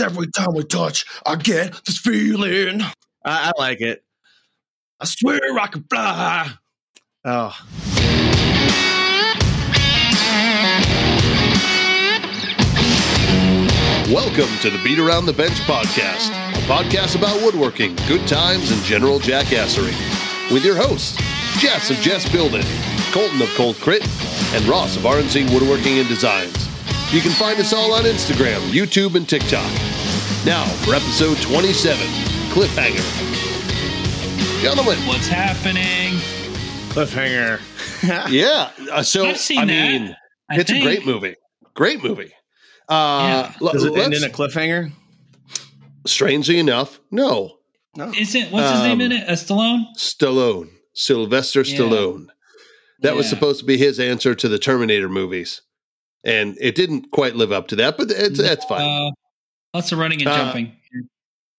every time we touch, I get this feeling. I, I like it. I swear I can fly. Oh, Welcome to the Beat Around the Bench podcast, a podcast about woodworking, good times, and general jackassery. With your hosts, Jess of Jess Building, Colton of Cold Crit, and Ross of RNC Woodworking and Designs. You can find us all on Instagram, YouTube, and TikTok. Now for episode 27, Cliffhanger. Gentlemen, What's happening? cliffhanger. yeah. uh, so I've seen I that. mean, I it's think. a great movie. Great movie. Uh, Yeah. l- Does it end in a cliffhanger? strangely enough, no. No. Is it what's his name in Um, it? A Stallone? Stallone, Sylvester Yeah. Stallone. That was supposed to be his answer to the Terminator movies, and it didn't quite live up to that. But it's that's fine. Uh, lots of running and Uh, jumping.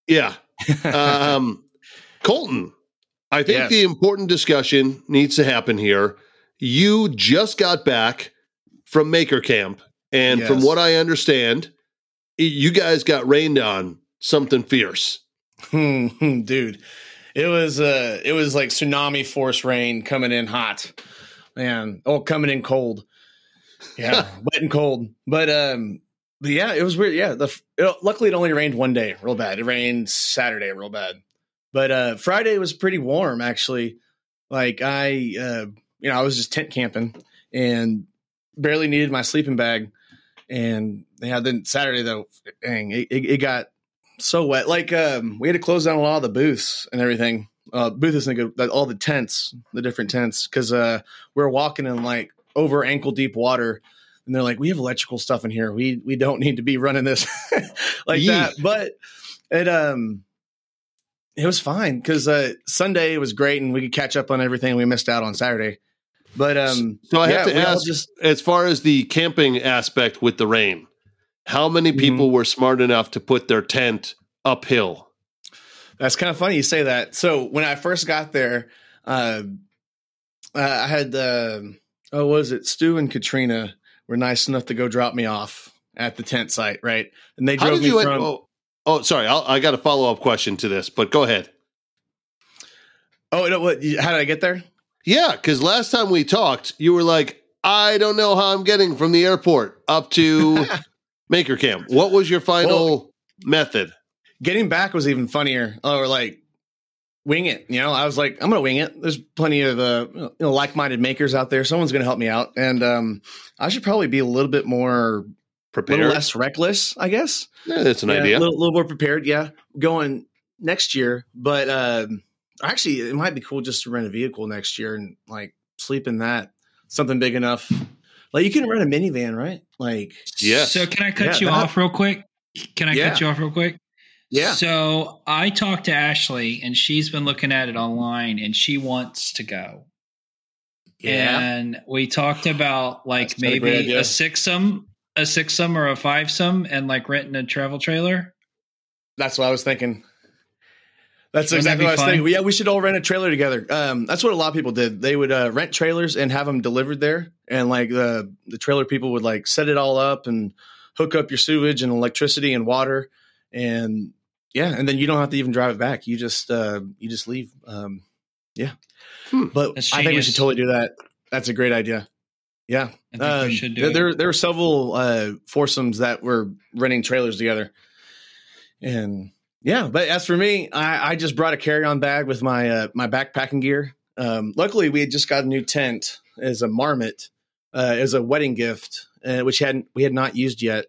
yeah. Um, Colton, I think Yes. the important discussion needs to happen here. You just got back from Maker Camp, and from what I understand, you guys got rained on something fierce. Dude, it was uh it was like tsunami force rain coming in hot. Man, oh coming in cold. Yeah, wet and cold. But um but yeah, it was weird. Yeah, the it, luckily it only rained one day, real bad. It rained Saturday real bad. But uh Friday was pretty warm actually. Like I uh you know, I was just tent camping and barely needed my sleeping bag. And yeah, then Saturday though, dang, it, it, it got so wet. Like um, we had to close down a lot of the booths and everything. Uh, booth isn't good. All the tents, the different tents, because uh, we were walking in like over ankle deep water, and they're like, "We have electrical stuff in here. We we don't need to be running this like Yee. that." But it um, it was fine because uh, Sunday was great, and we could catch up on everything we missed out on Saturday. But um, So I have yeah, to ask, just as far as the camping aspect with the rain, how many people were smart enough to put their tent uphill? That's kind of funny you say that. So when I first got there, uh, uh, I had uh, oh, was it? Stu and Katrina were nice enough to go drop me off at the tent site, right? And they drove me you? from. oh, oh, sorry. I'll, I got a follow up question to this, but go ahead. Oh, no, what? How did I get there? Yeah, because last time we talked, you were like, "I don't know how I'm getting from the airport up to Maker Camp." What was your final method? Getting back was even funnier. Or like wing it. You know, I was like, I'm gonna wing it. There's plenty of uh, you know like minded makers out there. Someone's gonna help me out, and um, I should probably be a little bit more, a little less reckless, I guess. Yeah, that's an yeah, idea. A little, little more prepared, yeah. Going next year, but um, actually, it might be cool just to rent a vehicle next year and like sleep in that something big enough. Like you can rent a minivan, right? Like, yeah. So can I cut Yeah, you that- off real quick? Can I Yeah. cut you off real quick? Yeah, So I talked to Ashley and she's been looking at it online and she wants to go. yeah. And we talked about like That's not a maybe idea. a a sixsome or a fivesome and like renting a travel trailer. That's what I was thinking. That's Wouldn't exactly be what I was fun? thinking. Yeah, we should all rent a trailer together. Um, that's what a lot of people did. They would uh, rent trailers and have them delivered there, and like the the trailer people would like set it all up and hook up your sewage and electricity and water, and yeah, and then you don't have to even drive it back. You just uh, you just leave. Um, yeah, Hmm. but I think we should totally do that. That's a great idea. Yeah, I think um, we should do there, it. there, there were several uh, foursomes that were renting trailers together, and yeah. But as for me, I, I just brought a carry-on bag with my uh, my backpacking gear. Um, luckily, we had just got a new tent as a marmot, uh, as a wedding gift, uh, which hadn't we had not used yet.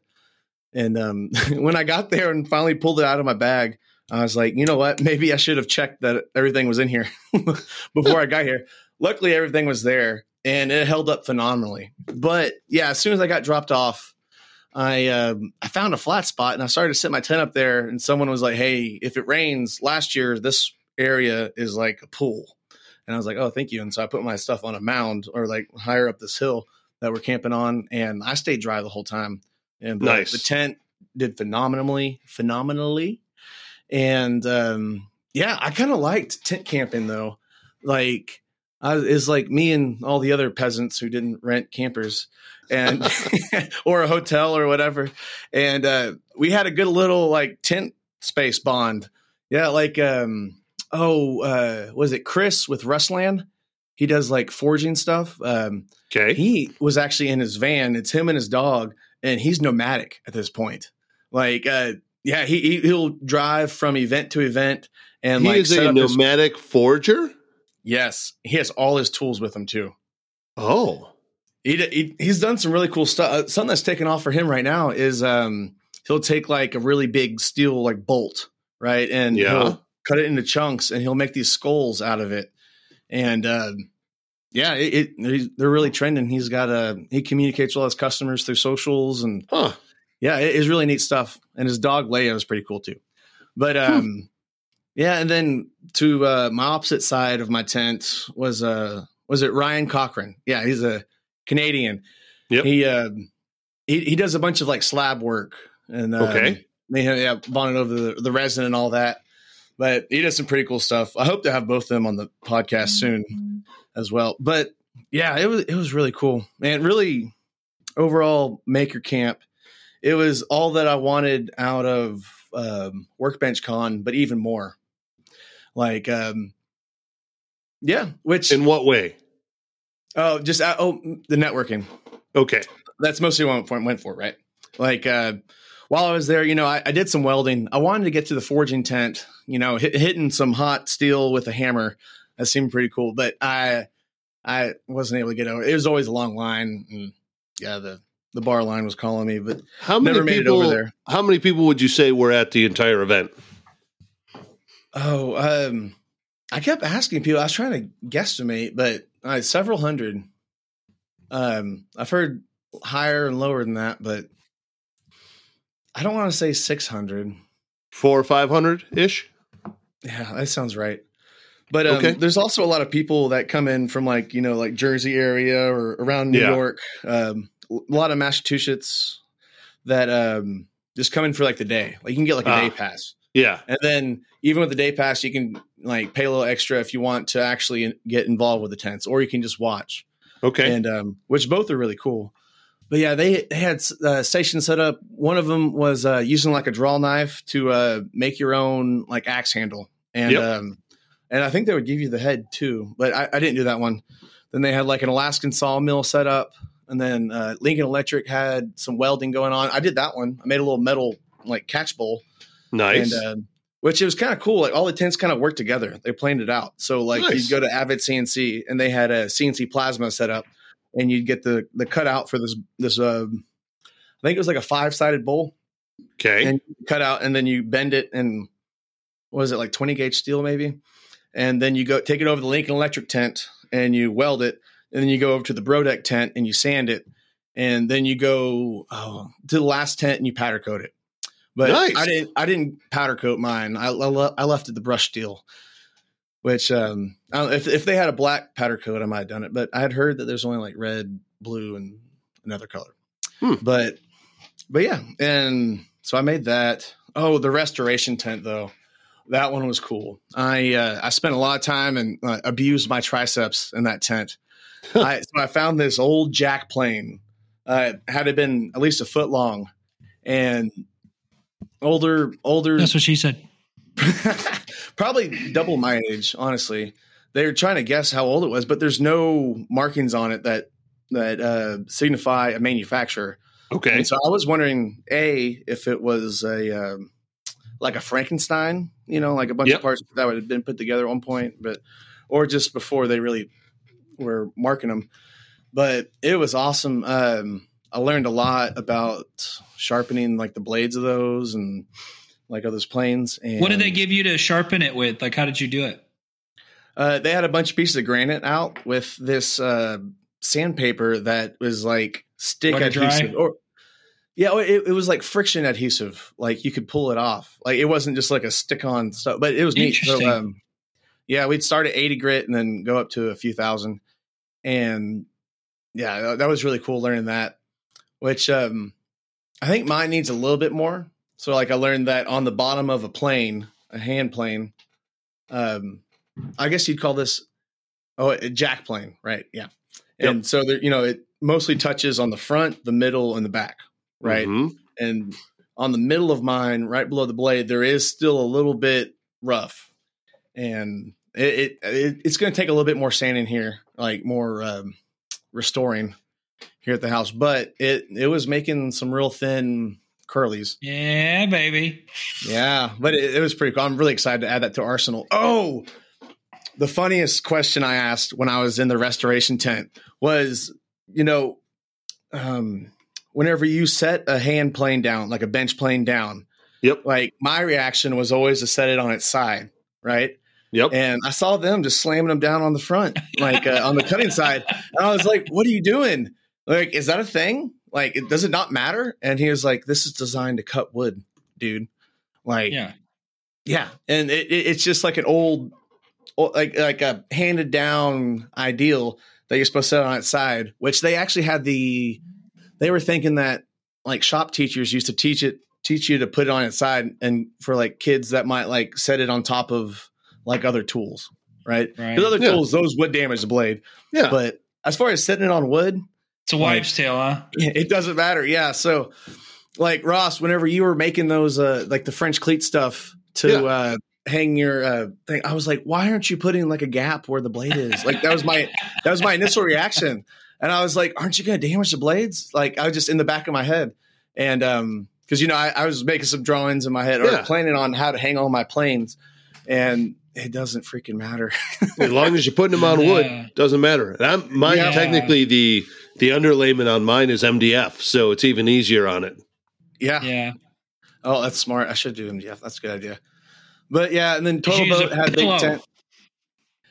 And um, when I got there and finally pulled it out of my bag, I was like, you know what? Maybe I should have checked that everything was in here before I got here. Luckily, everything was there and it held up phenomenally. But yeah, as soon as I got dropped off, I um, I found a flat spot and I started to set my tent up there. And someone was like, "Hey, if it rains, last year this area is like a pool." And I was like, "Oh, thank you." And so I put my stuff on a mound or like higher up this hill that we're camping on, and I stayed dry the whole time. And the, Nice. the tent did phenomenally, phenomenally. And um, yeah, I kind of liked tent camping though. Like I, is like me and all the other peasants who didn't rent campers and or a hotel or whatever. And uh, we had a good little like tent space bond. Yeah, like um oh uh was it Chris with Rustland? He does like forging stuff. Um Okay. he was actually in his van. It's him and his dog, and he's nomadic at this point. Like, uh, yeah, he he- he'll drive from event to event, and he like is a up his- nomadic forger. yes, he has all his tools with him too. Oh, He, he he's done some really cool stuff. Uh, something that's taken off for him right now is um he'll take like a really big steel like bolt right and Yeah. he'll cut it into chunks and he'll make these skulls out of it and um yeah it, it they're really trending. He's got a he communicates with all his customers through socials and huh. yeah it is really neat stuff. And his dog leia is pretty cool too. But um yeah and then to uh my opposite side of my tent was uh was it ryan cochran? Yeah he's a canadian. Yep. he uh he, he does a bunch of like slab work and um, Okay. they have yeah bonded over the, the resin and all that but he does some pretty cool stuff. I hope to have both of them on the podcast soon as well. But yeah it was it was really cool. Man really overall maker camp it was all that i wanted out of um, workbench con but even more. Like um yeah which In what way? oh just uh, oh the networking. Okay. that's mostly what I went for, went for right? Like uh while i was there you know I, I did some welding. I wanted to get to the forging tent you know hit, hitting some hot steel with a hammer. That seemed pretty cool but i i wasn't able to get over it. Was always a long line and yeah the the bar line was calling me but How many never made people? it over there. How many people would you say were at the entire event? oh um i kept asking people. I was trying to guesstimate but uh, several hundred. Um i've heard higher and lower than that but i don't want to say 600 Four or five hundred ish. Yeah, that sounds right. But um, Okay. there's also a lot of people that come in from like you know like Jersey area or around New Yeah. York. Um, a lot of Massachusetts that um, just come in for like the day. Like you can get like a Ah. day pass, Yeah. and then even with the day pass, you can like pay a little extra if you want to actually get involved with the tents, or you can just watch. Okay. And um, which both are really cool. But yeah, they, they had uh, stations set up. One of them was uh, using like a draw knife to uh, make your own like axe handle, and Yep. um, and I think they would give you the head too. But I, I didn't do that one. Then they had like an Alaskan sawmill set up, and then uh, Lincoln Electric had some welding going on. I did that one. I made a little metal like catch bowl, nice. and uh, which it was kind of cool. Like all the tents kind of worked together. They planned it out. So like Nice. you'd go to Avid CNC and they had a CNC plasma set up, and you'd get the the cutout for this this. Uh, I think it was like a five sided bowl, okay. and cut out, and then you bend it, and what was it like twenty gauge steel maybe, and then you go take it over the Lincoln Electric tent and you weld it, and then you go over to the Brodeck tent and you sand it, and then you go oh, to the last tent and you powder coat it. But Nice. I didn't. I didn't powder coat mine. I, I left it the brush steel, which um, I don't, if if they had a black powder coat, I might have done it. But I had heard that there's only like red, blue, and another color. Hmm. But but yeah, and so I made that. Oh, the restoration tent though, that one was cool. I uh, I spent a lot of time and uh, abused my triceps in that tent. I, so I found this old jack plane. Uh, had it been at least a foot long, and older older That's what she said. probably double my age honestly they were trying to guess how old it was but there's no markings on it that that uh, signify a manufacturer okay. and so i was wondering a if it was a um, like a frankenstein you know like a bunch Yep. of parts that would have been put together at one point but or just before they really were marking them but it was awesome um i learned a lot about sharpening like the blades of those and like those planes and What did they give you to sharpen it with? Like, how did you do it? Uh, they had a bunch of pieces of granite out with this uh, sandpaper that was like stick Let it dry? adhesive, or yeah, it, it was like friction adhesive. Like you could pull it off. Like it wasn't just like a stick-on stuff, but it was neat. So, um, yeah, we'd start at eighty grit and then go up to a few thousand, and yeah, that- that was really cool learning that. Which um, I think mine needs a little bit more. So like I learned that on the bottom of a plane, a hand plane, um, I guess you'd call this Oh, a jack plane, right? Yeah. And so there, you know, it mostly touches on the front, the middle, and the back, right? Mhm. And on the middle of mine, right below the blade, there is still a little bit rough, and it, it, it it's going to take a little bit more sanding here, like more um, restoring here at the house. But it it was making some real thin curlies. Yeah, baby. Yeah, but it, it was pretty cool. I'm really excited to add that to Arsenal. Oh, the funniest question I asked when I was in the restoration tent was, you know, um, whenever you set a hand plane down, like a bench plane down, Yep. like my reaction was always to set it on its side, right? Yep. And I saw them just slamming them down on the front, like uh, on the cutting side. And I was like, what are you doing? Like, is that a thing? Like, it, does it not matter? And he was like, this is designed to cut wood, dude. Like, Yeah. yeah, and it, it, it's just like an old, o- like like a handed down ideal that you're supposed to set on its side. Which they actually had the, they were thinking that like shop teachers used to teach it, teach you to put it on its side, and for like kids that might like set it on top of like other tools, right? Right. Because other Yeah. tools, those would damage the blade. Yeah. But as far as setting it on wood, It's a wives' tale, huh? it doesn't matter. Yeah. So, like Ross, whenever you were making those, uh, like the French cleat stuff to Yeah. uh, hang your uh, thing, I was like, why aren't you putting like a gap where the blade is? Like that was my that was my initial reaction, and I was like, aren't you going to damage the blades? Like I was just in the back of my head, and um, because you know I, I was making some drawings in my head or Yeah. planning on how to hang all my planes, and it doesn't freaking matter. as long as you're putting them on Yeah. wood, doesn't matter. And I'm mine Yeah. technically the the underlayment on mine is MDF, so it's even easier on it. yeah. Yeah. Oh, that's smart. I should do MDF. That's a good idea. But yeah, and then Total Boat had big tent.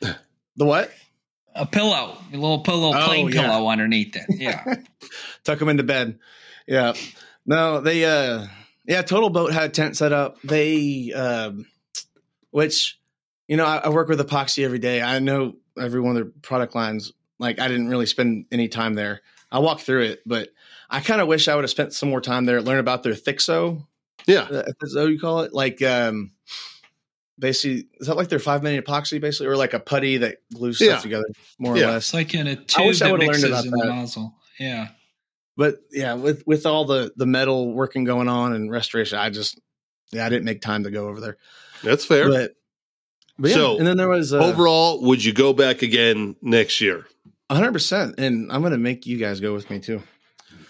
The what? A pillow, a little pillow, Oh, plain yeah. pillow underneath it. Yeah. Tuck them into bed. Yeah. No, they uh yeah, Total Boat had a tent set up. They um which you know, I, I work with epoxy every day. I know every one of their product lines. Like I didn't really spend any time there. I walked through it, but I kind of wish I would have spent some more time there, learn about their Thixo Yeah. Uh, is that what you call it? Like, um, basically, is that like their five minute epoxy, basically, or like a putty that glues Yeah. stuff together, more Yeah. or less? It's like in a tube wish I that would've learned about in the that. nozzle. Yeah. But yeah, with with all the the metal working going on and restoration, I just yeah, I didn't make time to go over there. That's fair. But, but yeah, So, and then there was uh, Overall, would you go back again next year? 100, percent and I'm gonna make you guys go with me too.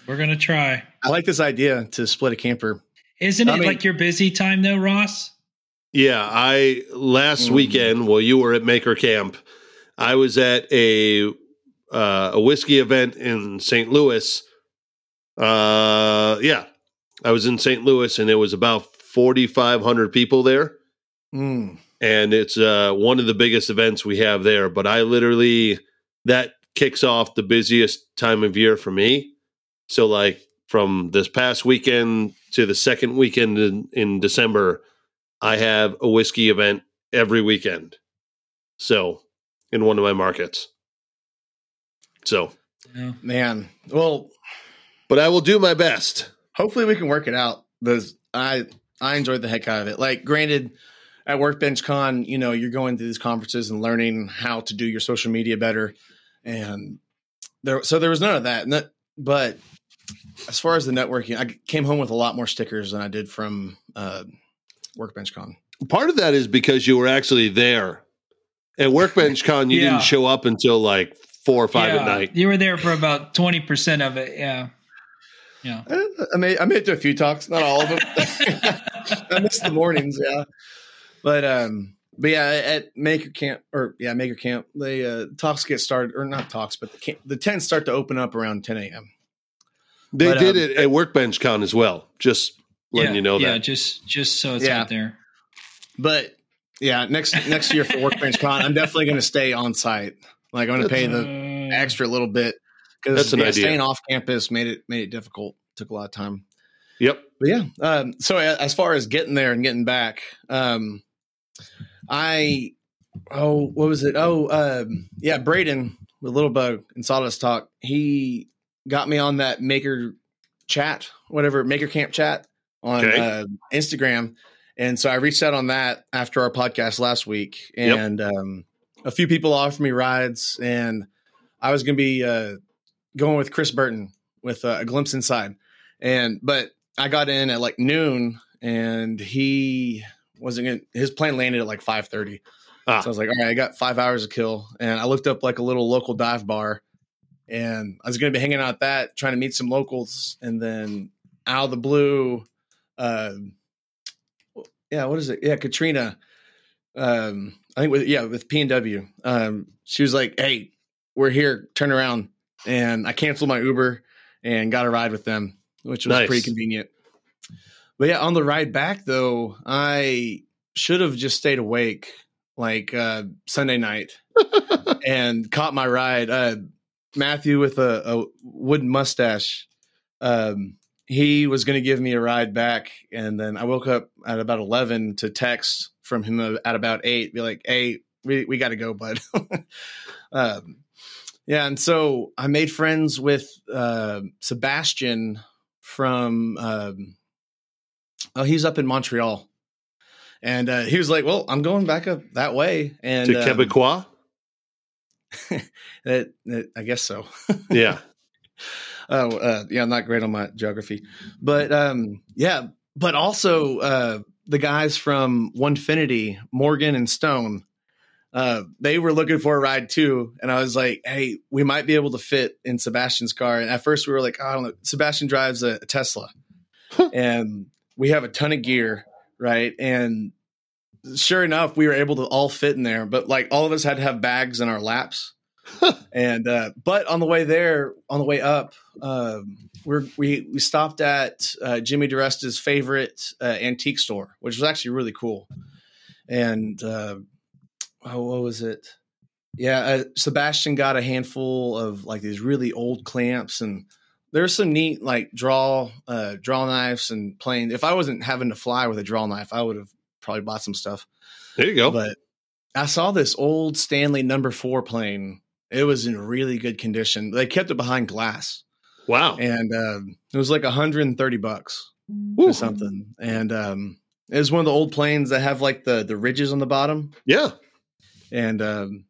We're going to try. I like this idea to split a camper. Isn't it I mean- like your busy time though, Ross? Yeah, I last Mm. weekend while you were at Maker Camp, I was at a uh, a whiskey event in St. Louis. Uh, yeah, I was in St. Louis, and there was about forty five hundred people there, Mm. and it's uh, one of the biggest events we have there. But I literally that kicks off the busiest time of year for me. So, like from this past weekend to the second weekend in, in December, I have a whiskey event every weekend. So, in one of my markets. So, No. Man, well, but I will do my best. hopefully we can work it out. Because I I enjoyed the heck out of it. Like, granted, at Workbench Con, you know, you're going to these conferences and learning how to do your social media better, and there. So there was none of that. And that but as far as the networking, I came home with a lot more stickers than I did from uh, Workbench Con. Part of that is because you were actually there. At Workbench Con, you Yeah. didn't show up until like four or five yeah, at night. You were there for about 20% of it. Yeah. Yeah. Eh, I made I made it to a few talks, not all of them. I missed the mornings, yeah. But um, but yeah, at Maker Camp or yeah, Maker Camp, they uh, talks get started or not talks, but the camp, the tents start to open up around 10 a.m. They But, did um, it at Workbench Con as well. Just letting yeah, you know yeah, that. just just so it's Yeah. out there. But yeah, next next year for Workbench Con, I'm definitely going to stay on site. Like I'm going to pay the Uh, extra little bit because yeah, staying off campus made it made it difficult. Took a lot of time. Yep. But yeah, um, so as far as getting there and getting back, um, I oh what was it? Oh um, yeah, Braden with Little Bug and Sawdust Talk. He got me on that Maker chat, whatever Maker Camp chat on Okay. uh, Instagram, and so I reached out on that after our podcast last week, Yep. and um, a few people offered me rides, and I was going to be uh, going with Chris Burton with uh, a glimpse inside, and but I got in at like noon, and he wasn't going. His plane landed at like five thirty. Ah. So I was like, all right, I got five hours to kill, and I looked up like a little local dive bar, and I was going to be hanging out at that, trying to meet some locals, and then out of the blue, uh, yeah, what is it? Yeah, Katrina. Um, I think with yeah with P and W. Um, she was like, "Hey, we're here. Turn around." And I canceled my Uber and got a ride with them, which was Nice. pretty convenient. But yeah, on the ride back though, I should have just stayed awake like uh, Sunday night and caught my ride. Uh, Matthew with a, a wooden mustache. Um, he was going to give me a ride back, and then I woke up at about eleven to text from him at about eight, be like, "Hey, we we got to go, bud." um, yeah, and so I made friends with uh, Sebastian from. Um, oh, he's up in Montreal, and uh, he was like, "Well, I'm going back up that way," and to um, Quebecois. that, that- I guess so. Yeah. Oh, uh, yeah, I'm not great on my geography, but um, yeah, but also uh, the guys from Onefinity, Morgan and Stone, uh, they were looking for a ride too, and I was like, hey, we might be able to fit in Sebastian's car. And at first, we were like, oh, I don't know. Sebastian drives a, a Tesla, and we have a ton of gear, right? And sure enough, we were able to all fit in there, but like all of us had to have bags in our laps and uh, but on the way there, on the way up, um, we're, we we stopped at uh, Jimmy DeResta's favorite uh, antique store, which was actually really cool. And uh, oh, what was it? Yeah, uh, Sebastian got a handful of like these really old clamps, and there's some neat like draw uh, draw knives and planes. If I wasn't having to fly with a draw knife, I would have probably bought some stuff. There you go. But I saw this old Stanley number four plane. It was in really good condition. They kept it behind glass, wow. and um, it was like 130 bucks Woo. or something. And um, it was one of the old planes that have like the the ridges on the bottom, Yeah. and um,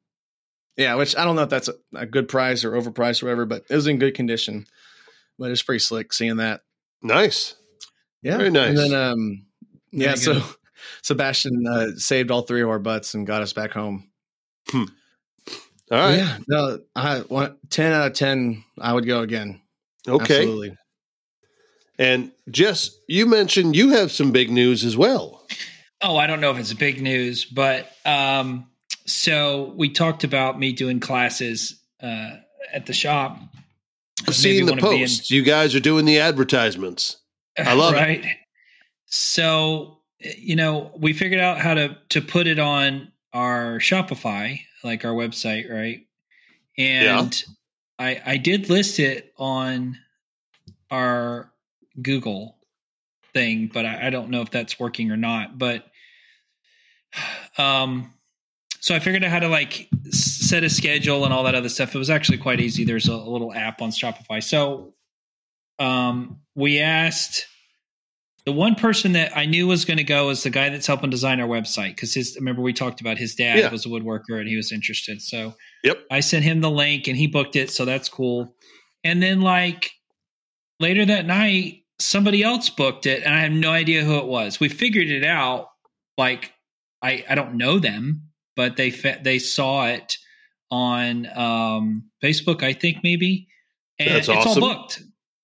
yeah, which I don't know if that's a, a good price or overpriced or whatever, but it was in good condition. But it's pretty slick seeing that. Nice. Yeah, Very nice. And then um, There yeah, you so. Sebastian uh, saved all three of our butts and got us back home. All right. Yeah, no, I want ten out of ten. I would go again. Okay. Absolutely. And Jess, you mentioned you have some big news as well. Oh, I don't know if it's big news, but um, so we talked about me doing classes uh, at the shop. I've seen the wanna in- posts. You guys are doing the advertisements. I love it. right? So, you know, we figured out how to to put it on our Shopify, like our website, right? And I I did list it on our Google thing, but I, I don't know if that's working or not. But um so I figured out how to like set a schedule and all that other stuff. It was actually quite easy. There's a, a little app on Shopify. So um we asked the one person that I knew was going to go is the guy that's helping design our website because his remember we talked about his dad Yeah. was a woodworker and he was interested. So Yep. I sent him the link and he booked it, so that's cool. And then like later that night, somebody else booked it and I have no idea who it was. We figured it out. Like I I don't know them, but they fe- they saw it on um Facebook, I think maybe. And That's it's awesome. all booked.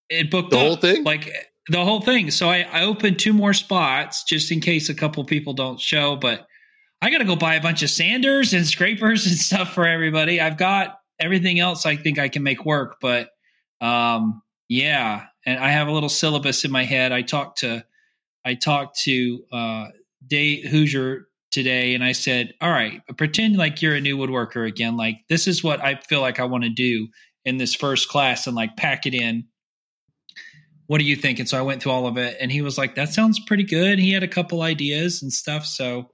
It booked The up, whole thing? like the whole thing. So I, I opened two more spots just in case a couple people don't show, but I got to go buy a bunch of sanders and scrapers and stuff for everybody. I've got everything else I think I can make work, but um, yeah. And I have a little syllabus in my head. I talked to, I talked to uh, Dave Hoosier today, and I said, "All right, pretend like you're a new woodworker again. Like this is what I feel like I want to do in this first class, and like pack it in." What do you think? And so I went through all of it, and he was like, "That sounds pretty good." He had a couple ideas and stuff, so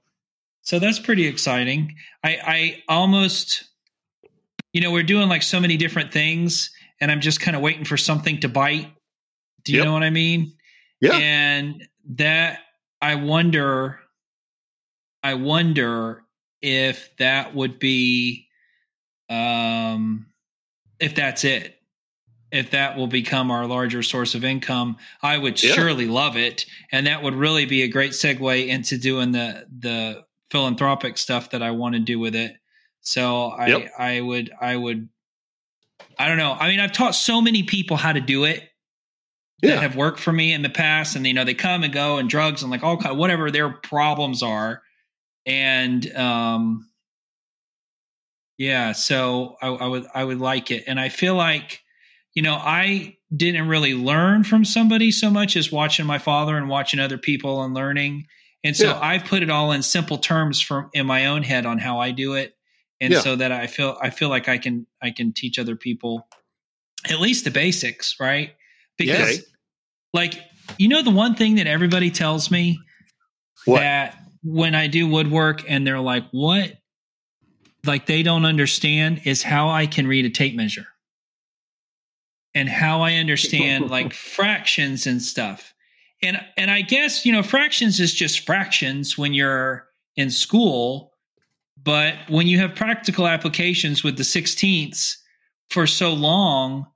so that's pretty exciting. I, I almost, you know, we're doing like so many different things, and I'm just kind of waiting for something to bite. Do you Yep. know what I mean? Yeah. And that I wonder, I wonder if that would be, um, if that's it. If that will become our larger source of income, I would Yeah. surely love it, and that would really be a great segue into doing the the philanthropic stuff that I want to do with it. So I Yep. I would I would I don't know. I mean, I've taught so many people how to do it that Yeah. have worked for me in the past, and you know they come and go and drugs and like all kind whatever their problems are, and um, yeah. So I, I would I would like it, and I feel like you know I didn't really learn from somebody so much as watching my father and watching other people and learning, and so Yeah. I've put it all in simple terms from in my own head on how I do it, and Yeah. so that I feel I feel like I can I can teach other people at least the basics, right? Because Yeah. like you know the one thing that everybody tells me What? that when I do woodwork and they're like what like they don't understand is how I can read a tape measure and how I understand like fractions and stuff. And and I guess, you know, fractions is just fractions when you're in school, but when you have practical applications with the 16ths for so long,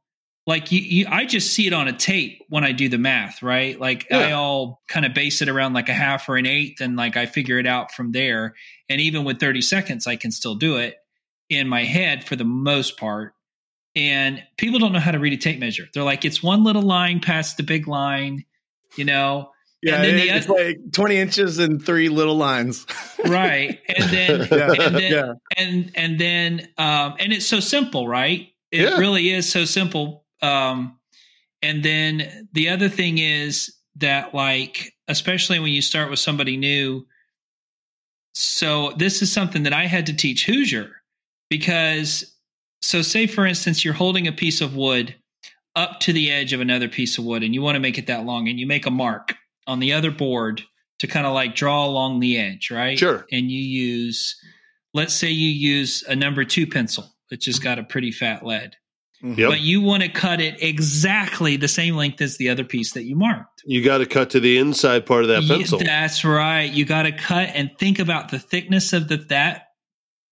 like you, you I just see it on a tape when I do the math, right? Like I all kind of base it around like a half or an eighth and like I figure it out from there. And even with 30 seconds, I can still do it in my head for the most part. And people don't know how to read a tape measure. They're like, it's one little line past the big line, you know? Yeah, And then the it's oth- like 20 inches and three little lines. right. And then, Yeah, and then, yeah. and, and then, um, and it's so simple, right? It Yeah. really is so simple. Um, and then the other thing is that, like, especially when you start with somebody new, so this is something that I had to teach Hoosier because, so say for instance, you're holding a piece of wood up to the edge of another piece of wood and you want to make it that long and you make a mark on the other board to kind of like draw along the edge, right? Sure. And you use, let's say you use a number two pencil, which has got a pretty fat lead, Yep. but you want to cut it exactly the same length as the other piece that you marked. You got to cut to the inside part of that Ye- pencil. that's right. You got to cut and think about the thickness of the that.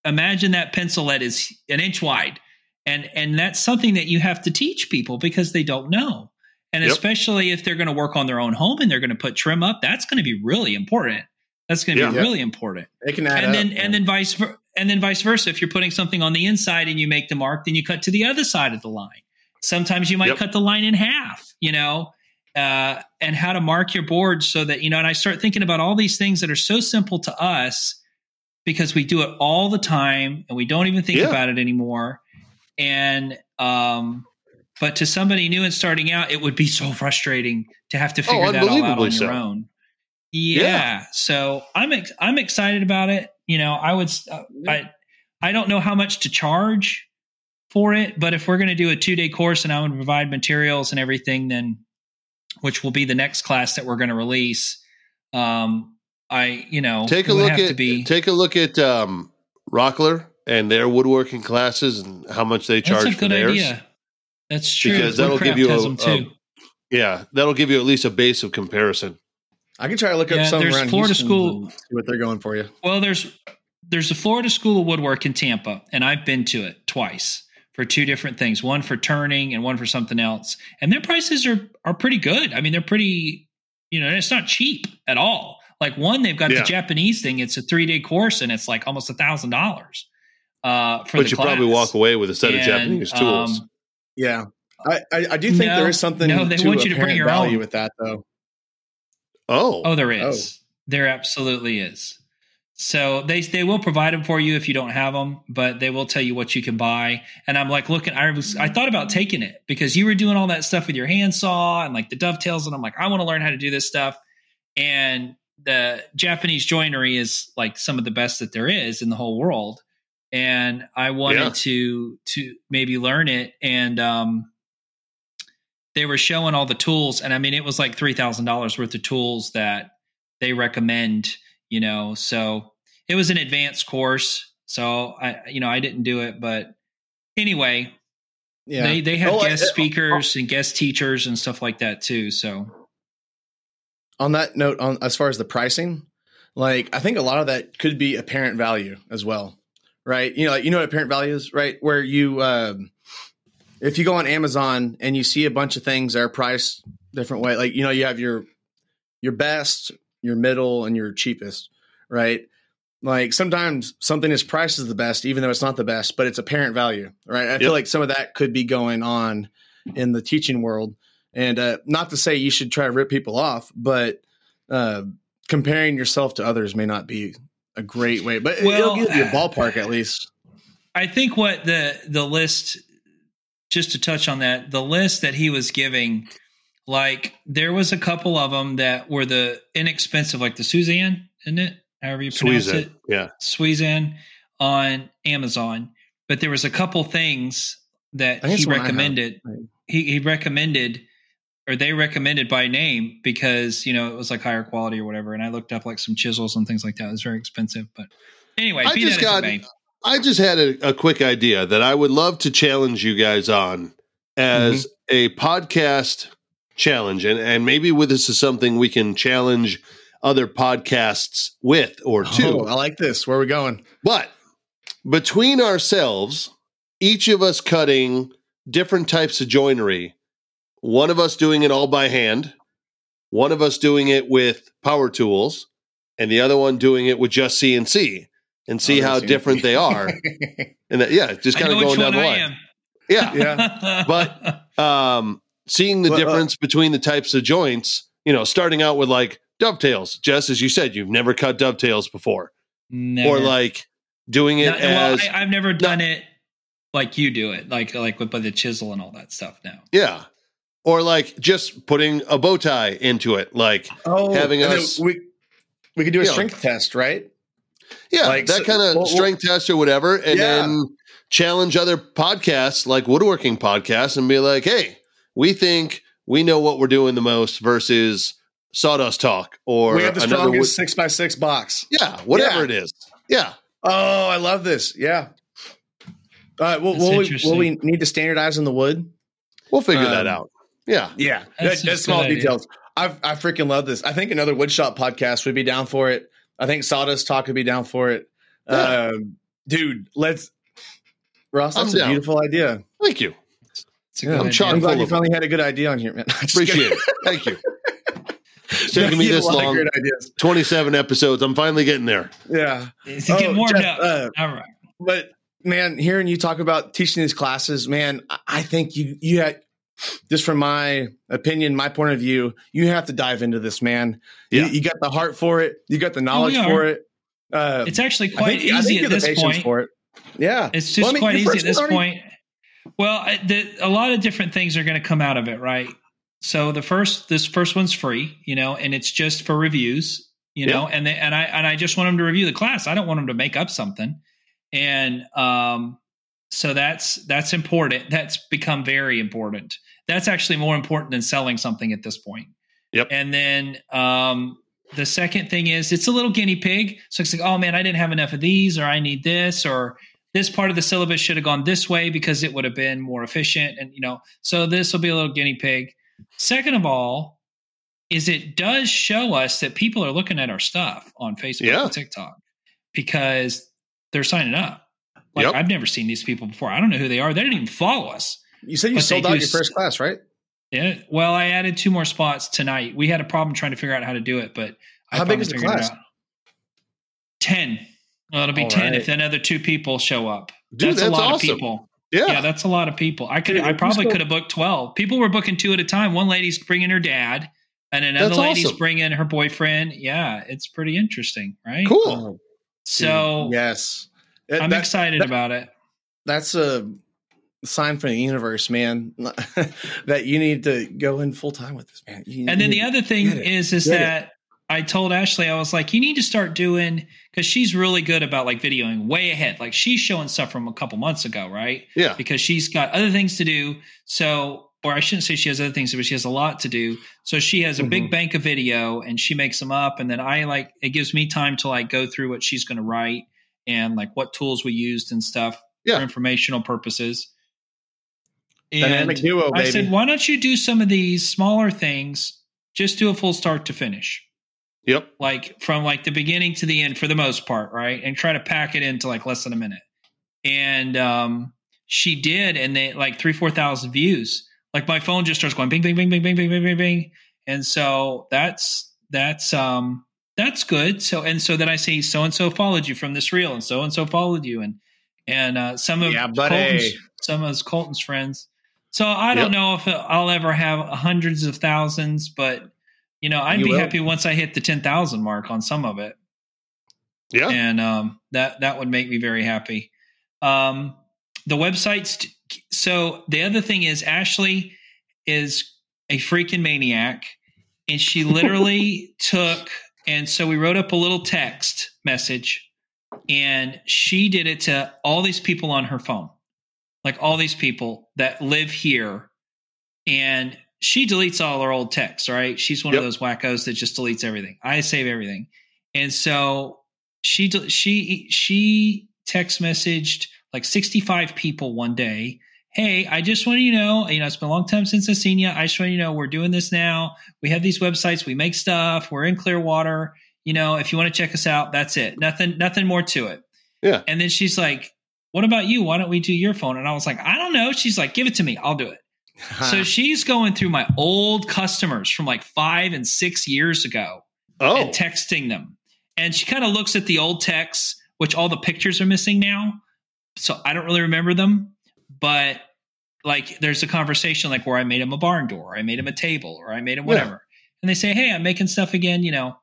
Imagine that pencil lead is an inch wide, and and that's something that you have to teach people because they don't know, and Yep. especially if they're going to work on their own home and they're going to put trim up, that's going to be really important. That's going to Yeah. be really important It can add and up, then yeah. and then vice ver- and then vice versa. If you're putting something on the inside and you make the mark, then you cut to the other side of the line. Sometimes you might Yep. cut the line in half. You know, uh, and how to mark your board so that you know. And I start thinking about all these things that are so simple to us because we do it all the time and we don't even think Yeah. about it anymore. And um, but to somebody new and starting out, it would be so frustrating to have to Oh, figure that all out on your own. Yeah. Yeah. So I'm ex- I'm excited about it. You know, I would uh, I I don't know how much to charge for it, but if we're going to do a two day course and I would provide materials and everything, then which will be the next class that we're going to release. Um, I you know take a look at be take a look at um, Rockler and their woodworking classes and how much they charge that's a for good theirs. idea. That's true. Because that'll give you a- too. Yeah, that'll give you at least a base of comparison. I can try to look Yeah, up some there's around Florida Houston School- see what they're going for you. Well, there's there's a Florida School of Woodwork in Tampa, and I've been to it twice for two different things. One for turning and one for something else. And their prices are are pretty good. I mean, they're pretty, you know, it's not cheap at all. Like one, they've got Yeah. the Japanese thing. It's a three day course, and it's like almost a thousand dollars. Uh, for But the you class. probably walk away with a set of Japanese tools. um, Yeah. I, I, I do think No, there is something no, they to want you to bring apparent your value own. with that, though. Oh, Oh, there is. There absolutely is. So they they will provide them for you if you don't have them, but they will tell you what you can buy. And I'm like looking. I was I thought about taking it because you were doing all that stuff with your handsaw and like the dovetails, and I'm like I want to learn how to do this stuff. And the Japanese joinery is like some of the best that there is in the whole world. And I wanted Yeah. to to maybe learn it and um they were showing all the tools and i mean it was like $3000 worth of tools that they recommend you know so it was an advanced course so i you know i didn't do it but anyway Yeah. they they have Oh, I- guest speakers and guest teachers and stuff like that too so on that note, on as far as the pricing, like I think a lot of that could be apparent value as well, right? You know, like you know what apparent value is, right? Where you, um, if you go on Amazon and you see a bunch of things that are priced different way, like you know, you have your your best, your middle, and your cheapest, right? Like sometimes something is priced as the best, even though it's not the best, but it's apparent value, right? I feel like some of that could be going on in the teaching world, and uh, not to say you should try to rip people off, but uh, comparing yourself to others may not be a great way, but Well, it'll give you a ballpark at least. I think what the the list just to touch on that, the list that he was giving, like there was a couple of them that were the inexpensive, like the Suizan, isn't it? However you pronounce Squeeze it. Yeah. Suizan on Amazon. But there was a couple things that he it's one I have. recommended. He he recommended or they recommended by name because you know it was like higher quality or whatever. And I looked up like some chisels and things like that. It was very expensive, but anyway, I just that as it got-. I just had a, a quick idea that I would love to challenge you guys on as mm-hmm. a podcast challenge. And, and maybe with this is something we can challenge other podcasts with or to. Oh, I like this. Where are we going? But between ourselves, each of us cutting different types of joinery, one of us doing it all by hand, one of us doing it with power tools, and the other one doing it with just CNC and see Oh, how different they are. And that, yeah, just kind of going down one the line. Yeah. Yeah. But- Um, seeing the Well, uh, difference between the types of joints, you know, starting out with like dovetails. Jess, as you said, you've never cut dovetails before. Never. Or like doing it No, well, as I, I've never done it like you do it, like like with by the chisel and all that stuff. Now, Yeah. Or like just putting a bow tie into it. Like, Oh, Having us- we we could do a Yeah. strength test, right? Yeah, Like, that so- kind of well, well- strength test or whatever. And Yeah. then challenge other podcasts like woodworking podcasts and be like, hey, we think we know what we're doing the most versus sawdust talk or we have the strongest wood- six by six box. yeah, whatever Yeah. it is. Yeah. Oh, I love this. Yeah. Uh, will, will, we, will we need to standardize in the wood? We'll figure that Um, out. Yeah. Yeah, That's that, that's small idea. details. I I freaking love this. I think another woodshop podcast would be down for it. I think Sawdust Talk would be down for it. Yeah. Um, dude, let's. Ross, I'm that's a down. beautiful idea. Thank you. it's a Yeah, good I'm idea. I'm glad you of finally had a good idea on here, man. Just Appreciate it. Thank you. It's taking me this a lot of long. Great ideas. 27 episodes. I'm finally getting there. Yeah, It's getting Oh, warmed Jeff, up. uh, All right. but man, hearing you talk about teaching these classes, man, I- I think you you had just from my opinion, my point of view, you have to dive into this, man. You, Yeah. you got the heart for it. You got the knowledge for it. Uh, It's actually quite think- easy at this point. for it. Yeah, It's just Well, I mean, quite easy at this already- point. Well, the, a lot of different things are going to come out of it, right? So the first, this first one's free, you know, and it's just for reviews, you know, and they, and I and I just want them to review the class. I don't want them to make up something, and um, so that's that's important. That's become very important. That's actually more important than selling something at this point. Yep. And then um, the second thing is it's a little guinea pig. So it's like, oh man, I didn't have enough of these, or I need this, or this part of the syllabus should have gone this way because it would have been more efficient. And you know, so this will be a little guinea pig. Second of all, is it does show us that people are looking at our stuff on Facebook Yeah. and TikTok because they're signing up. Like Yep. I've never seen these people before. I don't know who they are. They didn't even follow us. You said you But sold out your s- first class, right? Yeah. Well, I added two more spots tonight. We had a problem trying to figure out how to do it, but I How big finally is the class? Ten. Well, it'll be All ten right. if another two people show up. Dude, that's, that's a lot awesome. of people. Yeah. Yeah. that's a lot of people. I could, Dude, I probably could have booked twelve. People were booking two at a time. One lady's bringing her dad, and another That's lady's awesome. bringing her boyfriend. Yeah, it's pretty interesting, right? Cool. Oh, so yes, I'm that- excited that- about it. That's a sign from the universe, man. that you need to go in full time with this, man. You- And then the other thing is, is, is Get it. that I told Ashley, I was like, you need to start doing because she's really good about like videoing way ahead. Like she's showing stuff from a couple months ago, right? Yeah. Because she's got other things to do. So, or I shouldn't say she has other things but she has a lot to do. So she has a big Mhm. bank of video and she makes them up. And then I like, it gives me time to like go through what she's going to write and like what tools we used and stuff Yeah. for informational purposes. Dynamic And- duo, I said, why don't you do some of these smaller things? Just do a full start to finish. Yep. like from like the beginning to the end for the most part, right? And try to pack it into like less than a minute. And um she did, and they like three, four thousand views. Like my phone just starts going bing, bing, bing, bing, bing, bing, bing, bing, bing. And so that's that's um that's good. So and so then I say so and so followed you from this reel, and so and so followed you, and and uh, some of Yeah, buddy. Colton's, some of Colton's friends. So I don't Yep. know if I'll ever have hundreds of thousands, but you know I'd You be will. happy once I hit the ten thousand mark on some of it Yeah. and um, that that would make me very happy. Um, the websites. So the other thing is Ashley is a freaking maniac, and she literally took and so we wrote up a little text message, and she did it to all these people on her phone, like all these people that live here, and she deletes all her old texts. Right? She's one Yep. of those wackos that just deletes everything. I save everything, and so she she she text messaged like 65 people one day hey i just want you to know you know it's been a long time since i've seen you i just want you to know we're doing this now we have these websites we make stuff we're in clearwater you know if you want to check us out that's it nothing nothing more to it Yeah. and then she's like what about you why don't we do your phone and i was like i don't know she's like give it to me i'll do it so she's going through my old customers from like five and six years ago Oh. and texting them. And she kind of looks at the old texts, which all the pictures are missing now. So I don't really remember them. But like there's a conversation like where I made him a barn door, or I made him a table, or I made him Yeah. whatever. And they say, Hey, I'm making stuff again, you know.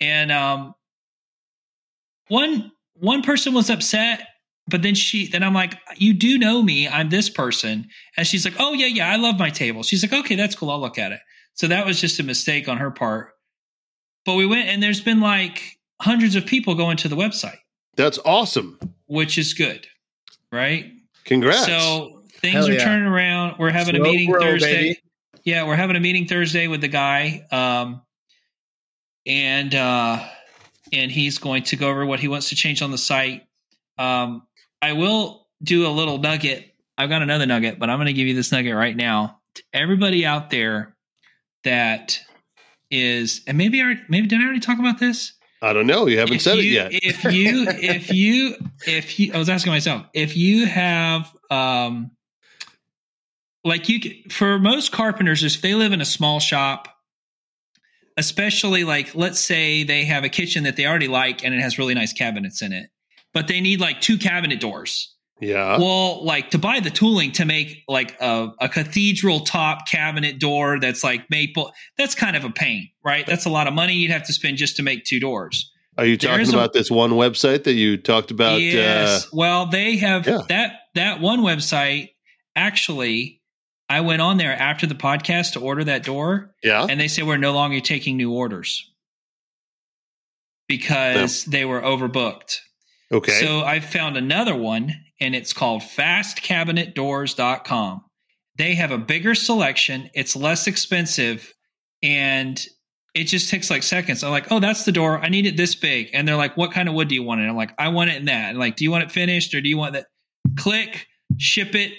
And um one one person was upset, but then she then I'm like, You do know me, I'm this person. And she's like, Oh yeah, yeah, I love my table. She's like, Okay, that's cool, I'll look at it. So that was just a mistake on her part. But we went and there's been like hundreds of people going to the website, That's awesome. which is good. Right? Congrats. So things Hell are yeah. turning around. We're having a meeting grow, Thursday. baby. Yeah, we're having a meeting Thursday with the guy. Um and uh and he's going to go over what he wants to change on the site. Um I will do a little nugget. I've got another nugget, but I'm going to give you this nugget right now. To everybody out there that is and maybe I maybe did I already talk about this? I don't know. You haven't if said you, it yet. if you, if you, if you, I was asking myself, if you have, um, like you, for most carpenters, if they live in a small shop, especially like, let's say they have a kitchen that they already like and it has really nice cabinets in it, but they need like two cabinet doors. yeah. Well, like to buy the tooling to make like a, a cathedral top cabinet door that's like maple, that's kind of a pain, right? That's a lot of money you'd have to spend just to make two doors. Are you talking a- about this one website that you talked about? yes. Uh, well, they have Yeah. that that one website. Actually, I went on there after the podcast to order that door, yeah. and they said we're no longer taking new orders because they were overbooked. Okay. So I found another one, and it's called FastCabinetDoors.com. They have a bigger selection. It's less expensive, and it just takes like seconds. I'm like, oh, that's the door. I need it this big. And they're like, what kind of wood do you want? And I'm like, I want it in that. And like, do you want it finished or do you want that? Click, ship it.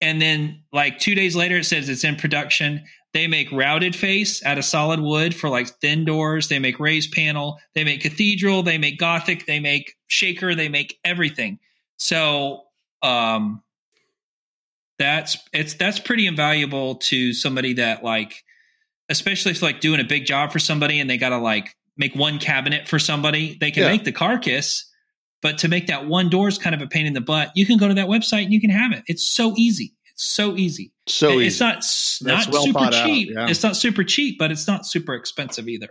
And then like two days later, it says it's in production. They make routed face out of solid wood for like thin doors. They make raised panel. They make cathedral. They make gothic. They make shaker. They make everything. So, um, that's it's that's pretty invaluable to somebody that like especially if like doing a big job for somebody and they got to like make one cabinet for somebody they can Yeah. make the carcass but to make that one door is kind of a pain in the butt you can go to that website and you can have it it's so easy so easy so It- easy. it's not That's not well super cheap yeah. it's not super cheap but it's not super expensive either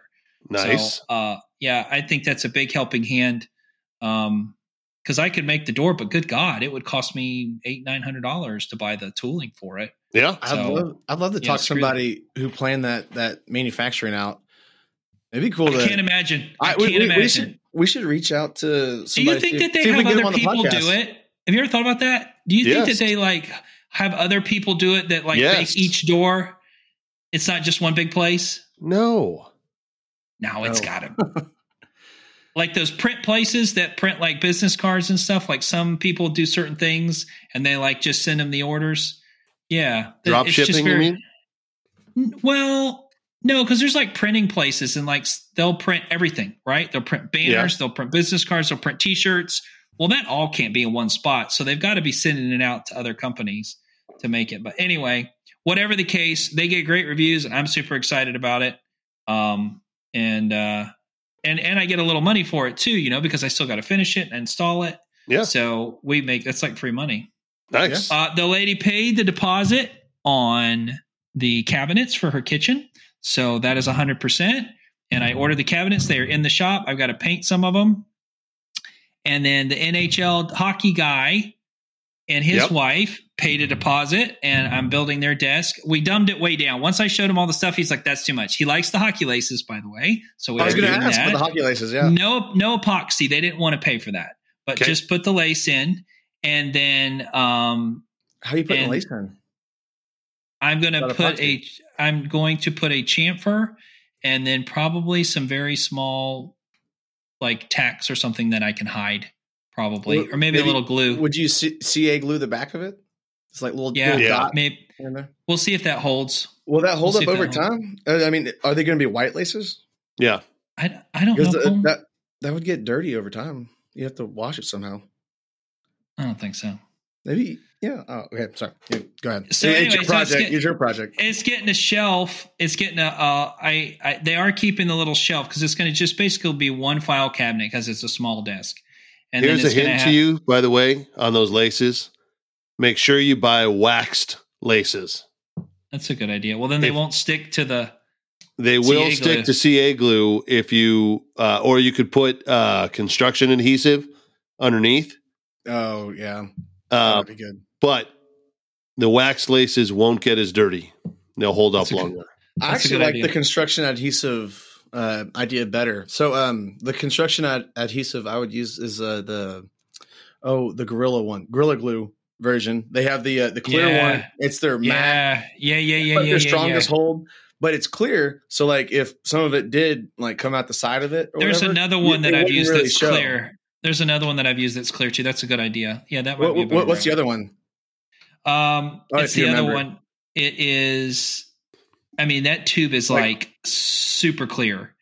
nice. so, uh, yeah, I think that's a big helping hand. Um, because I could make the door, but good God, it would cost me eight nine hundred dollars to buy the tooling for it. yeah. I'd love, I'd love to Yeah, talk to screw somebody who planned that that manufacturing out. It'd be cool I to. can't imagine. I, I- we- can't we, we imagine. should we should reach out to. do you think see- that they see if we have other them the people do it? Have you ever thought about that? Do you think Yes. that they like have other people do it that like Yes. make each door? It's not just one big place. No. No, it's No. got to. like those print places that print like business cards and stuff. Like some people do certain things and they like just send them the orders. Yeah, Drop It's shipping, you mean? Well, No, because there's like printing places and like they'll print everything, right? They'll print banners, they'll print business cards, they'll print T-shirts. Well, that all can't be in one spot, so they've got to be sending it out to other companies to make it. But anyway, whatever the case, they get great reviews, and I'm super excited about it. Um, and uh, and and I get a little money for it too, you know, because I still got to finish it and install it. Yeah. So we make that's like free money. Nice. Uh, the lady paid the deposit on the cabinets for her kitchen. So that is 100%. And I ordered the cabinets. They are in the shop. I've got to paint some of them. And then the NHL hockey guy and his Yep. wife paid a deposit, and I'm building their desk. We dumbed it way down. Once I showed him all the stuff, he's like, that's too much. He likes the hockey laces, by the way. So we I was going to ask that. for the hockey laces. Yeah. No, no epoxy. They didn't want to pay for that, but Okay. just put the lace in. And then um, How are you putting the lace in? I'm going to put epoxy. a I'm going to put a chamfer and then probably some very small like tacks or something that I can hide probably or maybe, a little glue. Would you C- CA glue the back of it? It's like little, yeah, little Yeah. dot maybe we'll see if that holds. Will that hold We'll up over that holds. time? Uh, I mean, are they going to be white laces? yeah. I, I don't know. Because Cole. that that would get dirty over time. You have to wash it somehow. I don't think so. Maybe, yeah. Oh, okay. Sorry. Yeah, go ahead. So it's anyway, your so it's project. get- it's your project. It's getting a shelf. It's getting a. Uh, I, I they are keeping the little shelf because it's going to just basically be one file cabinet because it's a small desk. And Here's a it's gonna hint have- to you, by the way, on those laces. Make sure you buy waxed laces. That's a good idea. Well, then they If- won't stick to the. They will CA stick glue. to CA glue if you, uh, or you could put uh, construction adhesive underneath. Oh, yeah. Uh, That'd be good. but the wax laces won't get as dirty. They'll hold up That's a good- longer. I actually like idea. the construction adhesive uh, idea better. So, um, the construction ad- adhesive I would use is uh, the oh the Gorilla one, Gorilla Glue version. They have the uh, the clear Yeah. one. It's their matte, Yeah, yeah, yeah, yeah, yeah. their yeah, strongest yeah. hold. But it's clear, so like if some of it did like come out the side of it, or There's whatever, another one that I've used really that's show. clear. There's another one that I've used that's clear too. That's a good idea. Yeah, that might What, be a what, what's the other one? Um, Oh, it's the other one. It is. I mean, that tube is Like- like, super clear.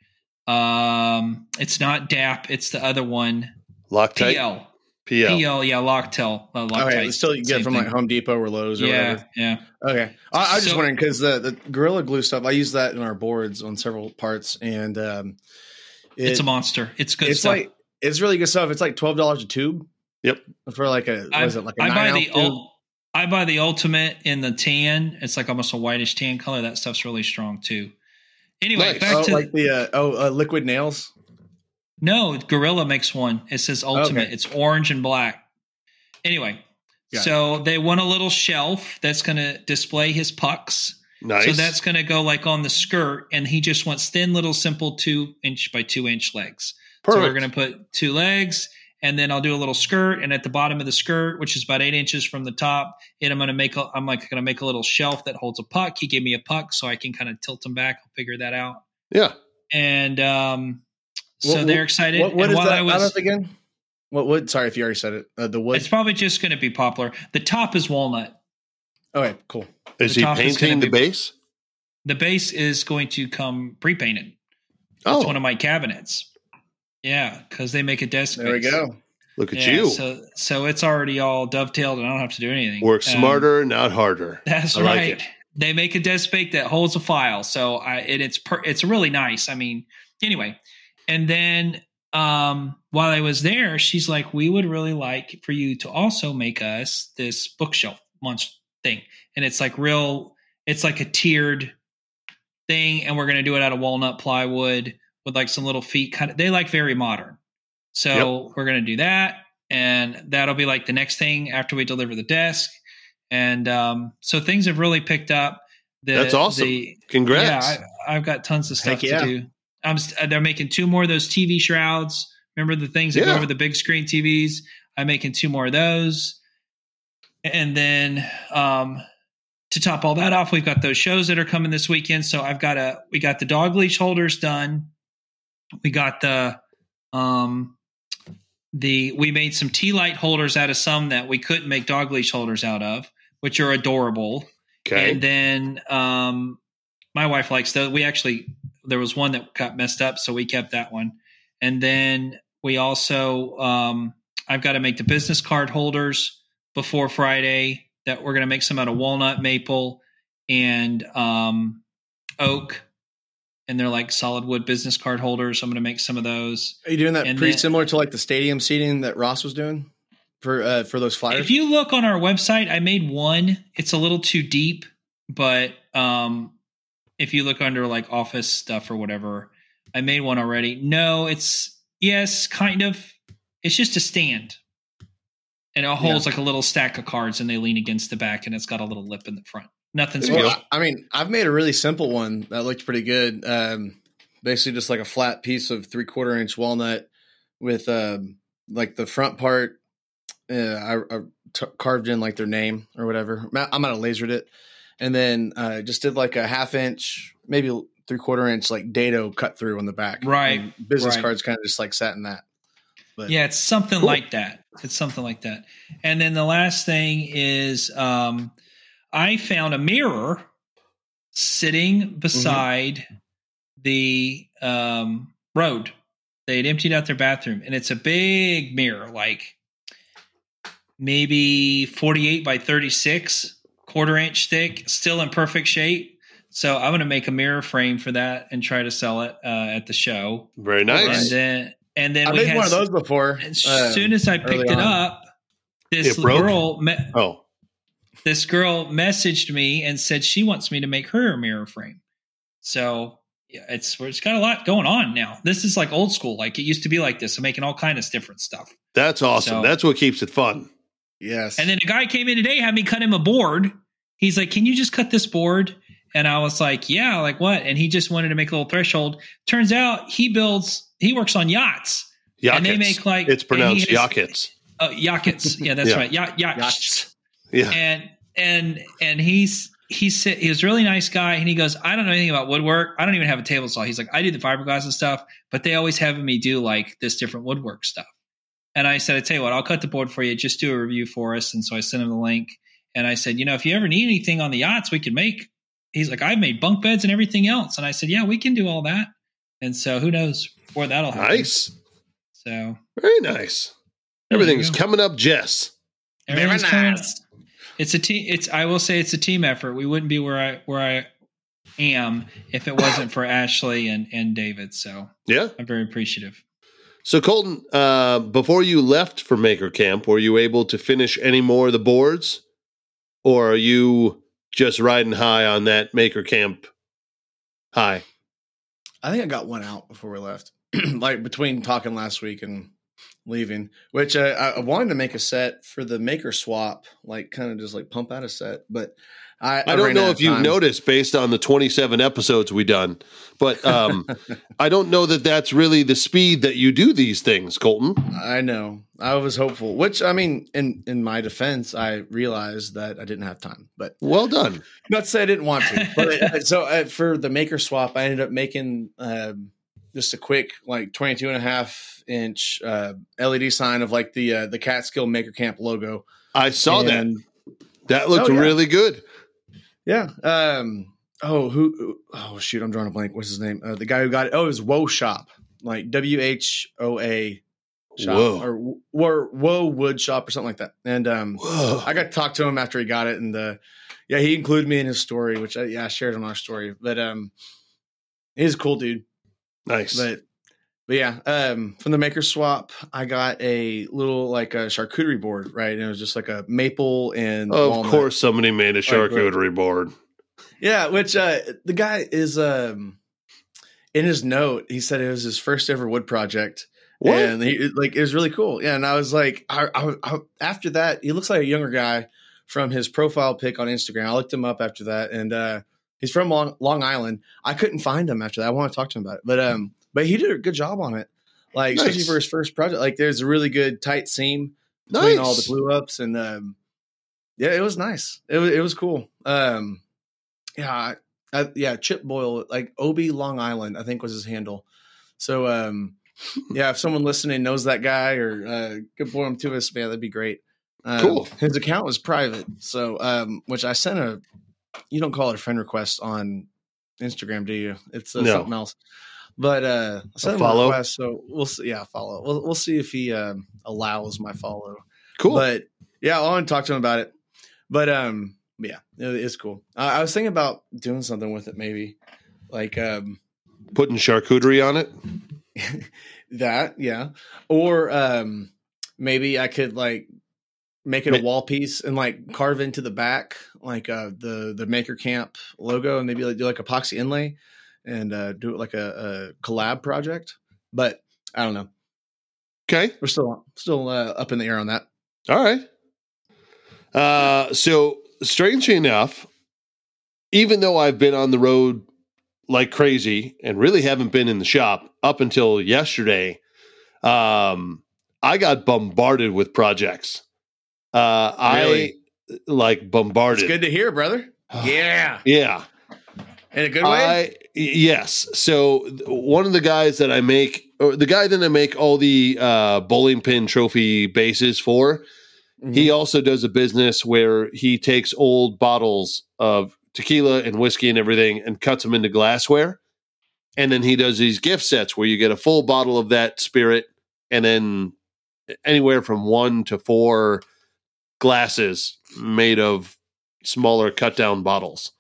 Um, it's not DAP. It's the other one. Loctite. PL. PL. PL. Yeah, Loctel. Uh, Loctite. Okay, still you get Same from thing. like Home Depot or Lowe's or yeah, whatever. yeah. Okay, I, I was just So- wondering because the the Gorilla Glue stuff I use that in our boards on several parts, and um, it- it's a monster. It's good it's stuff. like it's really good stuff. It's like twelve dollars a tube. Yep. For like a what I, is it like a I nine buy ounce the tube? Ul- I buy the ultimate in the tan. It's like almost a whitish tan color. That stuff's really strong too. Anyway, Nice. back oh, to like the uh, oh uh, liquid nails. no. Gorilla makes one. It says ultimate. Okay. It's orange and black. Anyway, Got so they want a little shelf that's going to display his pucks. Nice. So that's going to go like on the skirt, and he just wants thin, little, simple two inch by two inch legs. Perfect. So we're going to put two legs, and then I'll do a little skirt, and at the bottom of the skirt, which is about eight inches from the top, and I'm going to make a, I'm like going to make a little shelf that holds a puck. He gave me a puck, so I can kind of tilt them back. I'll figure that out, yeah. and um, so What- they're excited. What, what and is while that I was, again? What wood? Sorry if you already said it. Uh, the wood. it's probably just going to be poplar. The top is walnut. okay, cool. Is The he top is painting the be- base? The base is going to come pre-painted. It's one of my cabinets. Yeah, because they make a desk. There we go. look at Yeah, you. So so it's already all dovetailed, and I don't have to do anything. Work Um, smarter, not harder. That's I like right. it. They make a desk bake that holds a file, so I and it's per, it's really nice. I mean, anyway, and then um, while I was there, she's like, "We would really like for you to also make us this bookshelf monster thing, and it's like real. It's like a tiered thing, and we're going to do it out of walnut plywood with like some little feet. Kind of, they like very modern. So we're going to do that, and that'll be like the next thing after we deliver the desk. And um, so things have really picked up. The, That's awesome. The, Congrats. yeah, I, I've got tons of stuff Heck yeah. to do. I'm they're making two more of those TV shrouds. Remember the things that Yeah. go over the big screen TVs? I'm making two more of those. And then um, to top all that off, we've got those shows that are coming this weekend. So I've got a we got the dog leash holders done. We got the um the we made some tea light holders out of some that we couldn't make dog leash holders out of, which are adorable. okay. And then um, my wife likes those. We actually there was one that got messed up, so we kept that one. And then we also um, I've got to make the business card holders before Friday. That we're going to make some out of walnut, maple, and um, oak. And they're like solid wood business card holders. I'm going to make some of those. Are you doing that And pretty then- similar to like the stadium seating that Ross was doing for uh, for those flyers? If you look on our website, I made one. It's a little too deep, but um, if you look under like office stuff or whatever, I made one already. No, it's yes, kind of. It's just a stand, and it holds like a little stack of cards, and they lean against the back, and it's got a little lip in the front. Nothing special. Well, I mean, I've made a really simple one that looked pretty good. Um, basically, just like a flat piece of three quarter inch walnut with um, like the front part. Uh, I, I t- carved in like their name or whatever. I'm gonna lasered it, and then uh, just did like a half inch, maybe three quarter inch, like dado cut through on the back. Right, And business right. cards kind of just like sat in that. But Yeah, it's something Cool. like that. It's something like that. And then the last thing is um, I found a mirror sitting beside the um, road. They had emptied out their bathroom, and it's a big mirror, like maybe 48 by 36, quarter inch thick, still in perfect shape. So I'm going to make a mirror frame for that and try to sell it uh, at the show. Very nice. And then, and then I we made had one of those before. as uh, soon as I picked it on. up, this It girl, me- oh, this girl messaged me and said she wants me to make her a mirror frame. So yeah, it's it's got a lot going on now. This is like old school. Like it used to be like this. I'm making all kind of different stuff. that's awesome. So- that's what keeps it fun. yes, And then a guy came in today, had me cut him a board. He's like, "Can you just cut this board?" And I was like, "Yeah, like what?" And he just wanted to make a little threshold. Turns out he builds. He works on yachts. Yachts. And they make, like- it's pronounced and he has- Yachts. Uh, yachts. Yeah, that's Yeah. right. Yacht, yachts. Yachts. Yeah. and and and he's he's si- he was a really nice guy. And he goes i don't know anything about woodwork. I don't even have a table saw. He's like i do the fiberglass and stuff but they always have me do like this different woodwork stuff. And i said i tell you what i'll cut the board for you. Just do a review for us. And so i sent him the link. And i said you know if you ever need anything on the yachts we can make. He's like i've made bunk beds and everything else. And i said yeah we can do all that. And so who knows where that'll happen. Nice. so Very nice. Everything's coming up, Jess. Very Everything's coming- nice. It's a team. It's I will say it's a team effort. We wouldn't be where I where I am if it wasn't for Ashley and and David. So Yeah. I'm very appreciative. So Colton, uh, before you left for Maker Camp, were you able to finish any more of the boards, or are you just riding high on that Maker Camp high? I think I got one out before we left, like between talking last week and leaving. Which uh, I, I wanted to make a set for the maker swap, like kind of just like pump out a set, but I, I don't know if you've time. noticed based on the 27 episodes we done, but um, I don't know that that's really the speed that you do these things, Colton. I know. I was hopeful. Which I mean, in in my defense, I realized that I didn't have time, but Well done. not to say I didn't want to. But uh, so uh, for the maker swap, I ended up making um, just a quick like 22 and a half inch uh, LED sign of like the uh, the Catskill Maker Camp logo. I saw that. And, That looked Oh, yeah. really good. Yeah. Um. Oh, who? Oh, shoot! I'm drawing a blank. What's his name? Uh, the guy who got it. Oh, it was Whoa Shop, like W H O A shop Whoa. or or Whoa Wood Shop or something like that. And um, Whoa. I got to talk to him after he got it, and uh, yeah, he included me in his story, which I, yeah, I shared on our story. But um, he's a cool dude. Nice. But but yeah, um, from the maker swap, I got a little like a charcuterie board, right? And it was just like a maple and of walnut. course, somebody made a Like, charcuterie board. Yeah, which uh the guy is um in his note, he said it was his first ever wood project. What? And he like it was really cool. Yeah, and I was like I, I, I after that, he looks like a younger guy from his profile pic on Instagram. I looked him up after that and uh he's from Long, Long Island. I couldn't find him after that. I want to talk to him about it. But um but he did a good job on it. Like especially for his first project. Like there's a really good tight seam between all the Nice. glue ups and um yeah it was nice it was, it was cool um yeah I, I, yeah chip boyle like obi long island i think was his handle so um yeah if someone listening knows that guy or uh could point him to us man that'd be great um, Cool. his account was private so um which i sent a you don't call it a friend request on Instagram, do you? It's uh, No. something else. But uh, I sent him a follow? request, so we'll see. Yeah, follow. We'll we'll see if he um, allows my follow. Cool. But yeah, I want to talk to him about it. But um, yeah, it, it's cool. I, I was thinking about doing something with it, maybe like um Putting charcuterie on it. that, yeah, or um maybe I could like make it a wall piece and like carve into the back like uh the the Maker Camp logo and maybe like do like epoxy inlay and uh do it like a, a collab project. But I don't know. Okay. We're still still uh, up in the air on that. All right. Uh, so strangely enough, even though I've been on the road like crazy and really haven't been in the shop up until yesterday, um, I got bombarded with projects. Uh, Really? I like bombarded. It's good to hear, brother. yeah, Yeah. in a good way. I yes. So one of the guys that I make, or the guy that I make all the uh, bowling pin trophy bases for, Mhm. he also does a business where he takes old bottles of tequila and whiskey and everything and cuts them into glassware, and then he does these gift sets where you get a full bottle of that spirit, and then anywhere from one to four glasses made of smaller cut down bottles.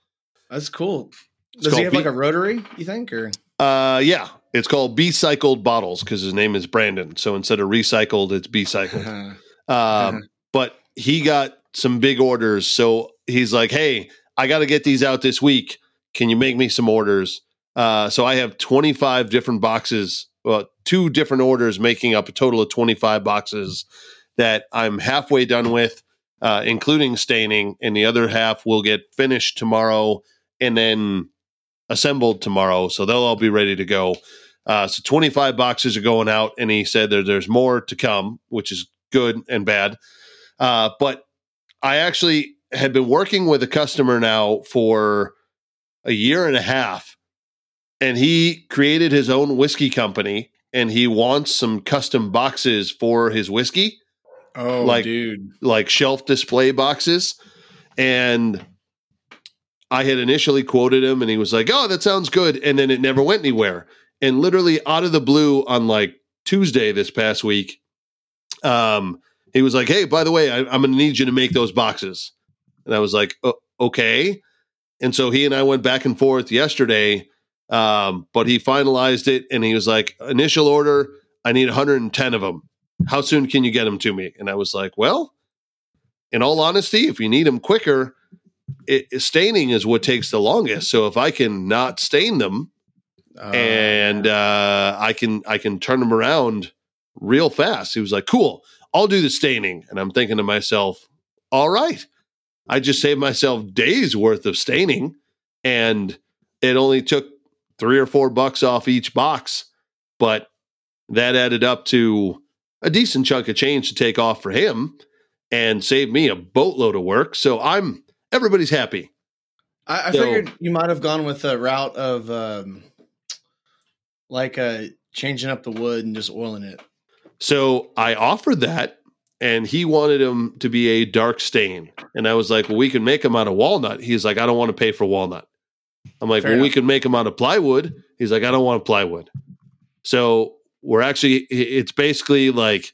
That's cool. It's Does he have B- like a rotary? You think or Uh, yeah, it's called B cycled bottles because his name is Brandon. So instead of recycled, it's B cycled. Um, but he got some big orders, so he's like, "Hey, I got to get these out this week. Can you make me some orders?" Uh, so I have 25 different boxes, well, two different orders, making up a total of 25 boxes that I'm halfway done with, uh, including staining, and the other half will get finished tomorrow and then assembled tomorrow. So they'll all be ready to go. Uh, so 25 boxes are going out, and he said there, there's more to come, which is good and bad. Uh, but I actually had been working with a customer now for a year and a half, and he created his own whiskey company, and he wants some custom boxes for his whiskey oh, like- dude, like shelf display boxes. And I had initially quoted him and he was like, Oh, that sounds good. And then it never went anywhere. And literally out of the blue on like Tuesday this past week, um, he was like, Hey, by the way, I, I'm going to need you to make those boxes. And I was like, "O- Okay. And so he and I went back and forth yesterday. Um, but he finalized it and he was like, Initial order, I need 110 of them. How soon can you get them to me? And I was like, Well, in all honesty, if you need them quicker, it, staining is what takes the longest. So if I can not stain them Uh, and uh, I can I can turn them around real fast, he was like, "Cool, I'll do the staining." And I'm thinking to myself, "All right, I just saved myself days worth of staining, and it only took three or four bucks off each box, but that added up to a decent chunk of change to take off for him." And saved me a boatload of work. So I'm everybody's happy. I, I So- figured you might have gone with a route of um, like uh, changing up the wood and just oiling it. So I offered that, and he wanted him to be a dark stain. And I was like, well, we can make him out of walnut. He's like, I don't want to pay for walnut. I'm like, Fair well, we can make him out of plywood. He's like, I don't want plywood. So we're actually, it's basically like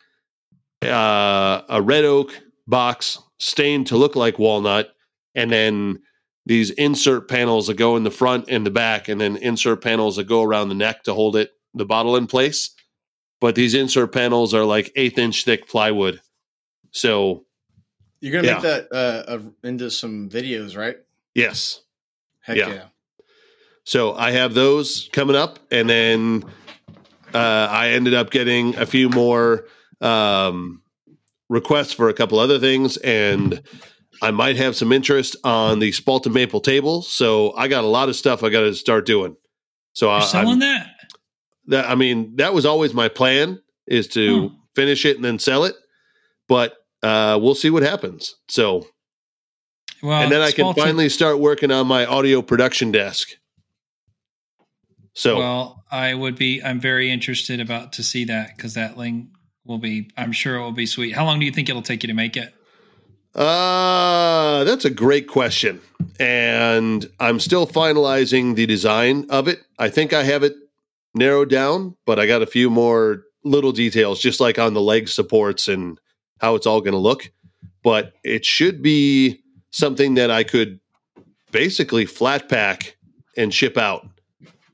uh, a red oak box stained to look like walnut, and then these insert panels that go in the front and the back, and then insert panels that go around the neck to hold it, the bottle in place but these insert panels are like eighth inch thick plywood. So You're gonna Yeah. make that uh, into some videos, right? yes, Heck Yeah. yeah. so I have those coming up, and then uh, I ended up getting a few more um, requests for a couple other things, and I might have some interest on the spalted maple table. So I got a lot of stuff I got to start doing. So You're I, selling I'm, that? that I mean that was always my plan is to Hmm. finish it and then sell it, but uh, we'll see what happens. So Well, and then I can finally start working on my audio production desk. So Well, I would be. I'm very interested about to see that because that thing will be. I'm sure it will be sweet. How long do you think it'll take you to make it? Uh, that's a great question. And I'm still finalizing the design of it. I think I have it narrowed down, but I got a few more little details, just like on the leg supports and how it's all going to look. But it should be something that I could basically flat pack and ship out.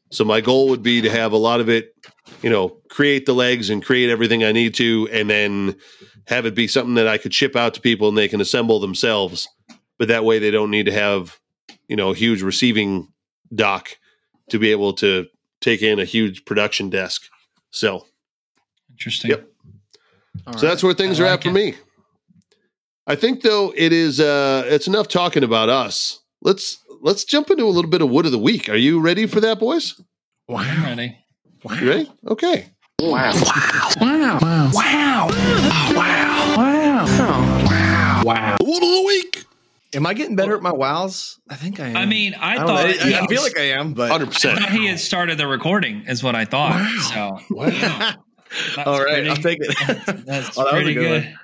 So my goal would be to have a lot of it, you know, create the legs and create everything I need to, and then have it be something that I could ship out to people and they can assemble themselves. But that way they don't need to have, you know, a huge receiving dock to be able to take in a huge production desk. So, Interesting. Yep. All so right. that's where things I are like at for me. I think though it is uh it's enough talking about us. Let's let's jump into a little bit of wood of the week. Are you ready for that, boys? I'm wow. ready. Wow. You ready? Okay. The wood of the week. Am I getting better at my wows? I think I am. I mean, I, I, thought know. I, I feel like I am, but Hundred I percent. thought he had started the recording, is what I thought. So Wow. that's all right, pretty- I'll take it. That's Oh, that was a pretty good good. one.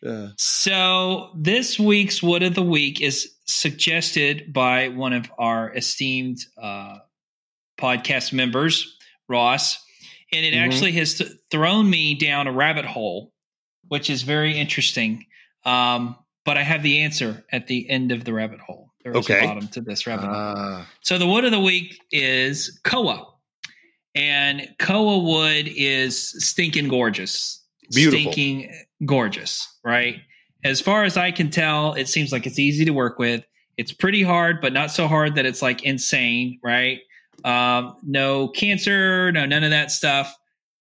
Yeah. So this week's Wood of the Week is suggested by one of our esteemed uh, podcast members, Ross, and it Mhm. actually has th- thrown me down a rabbit hole, which is very interesting. Um, but I have the answer at the end of the rabbit hole. There is Okay. a bottom to this rabbit hole. Uh, So the wood of the week is koa, and koa wood is stinking gorgeous, Beautiful. stinking gorgeous, right? As far as I can tell, it seems like it's easy to work with. It's pretty hard, but not so hard that it's like insane, right? Um, no cancer, no none of that stuff.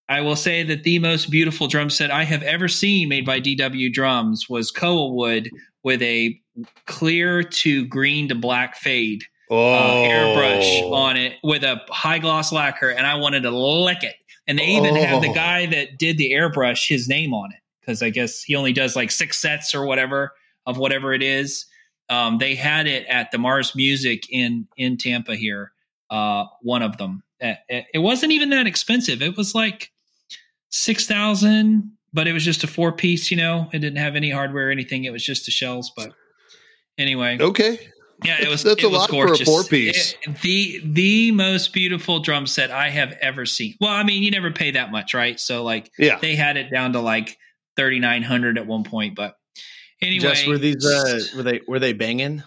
I will say that the most beautiful drum set I have ever seen made by DW Drums was koa wood with a clear to green to black fade Oh, uh, airbrush on it with a high gloss lacquer, and I wanted to lick it. And they even have the Oh. guy that did the airbrush his name on it because I guess he only does like six sets or whatever of whatever it is. Um, they had it at the Mars Music in in Tampa here. Uh, one of them. Uh, It, it wasn't even that expensive. It was like six thousand, but it was just a four piece. You know, it didn't have any hardware or anything. It was just the shells. But anyway, Okay. yeah, it was. That's it a was lot for a four-piece. It- the the most beautiful drum set I have ever seen. Well, I mean, you never pay that much, right? So like Yeah. they had it down to like thirty nine hundred at one point, but anyway, Just were these uh, were they were they banging?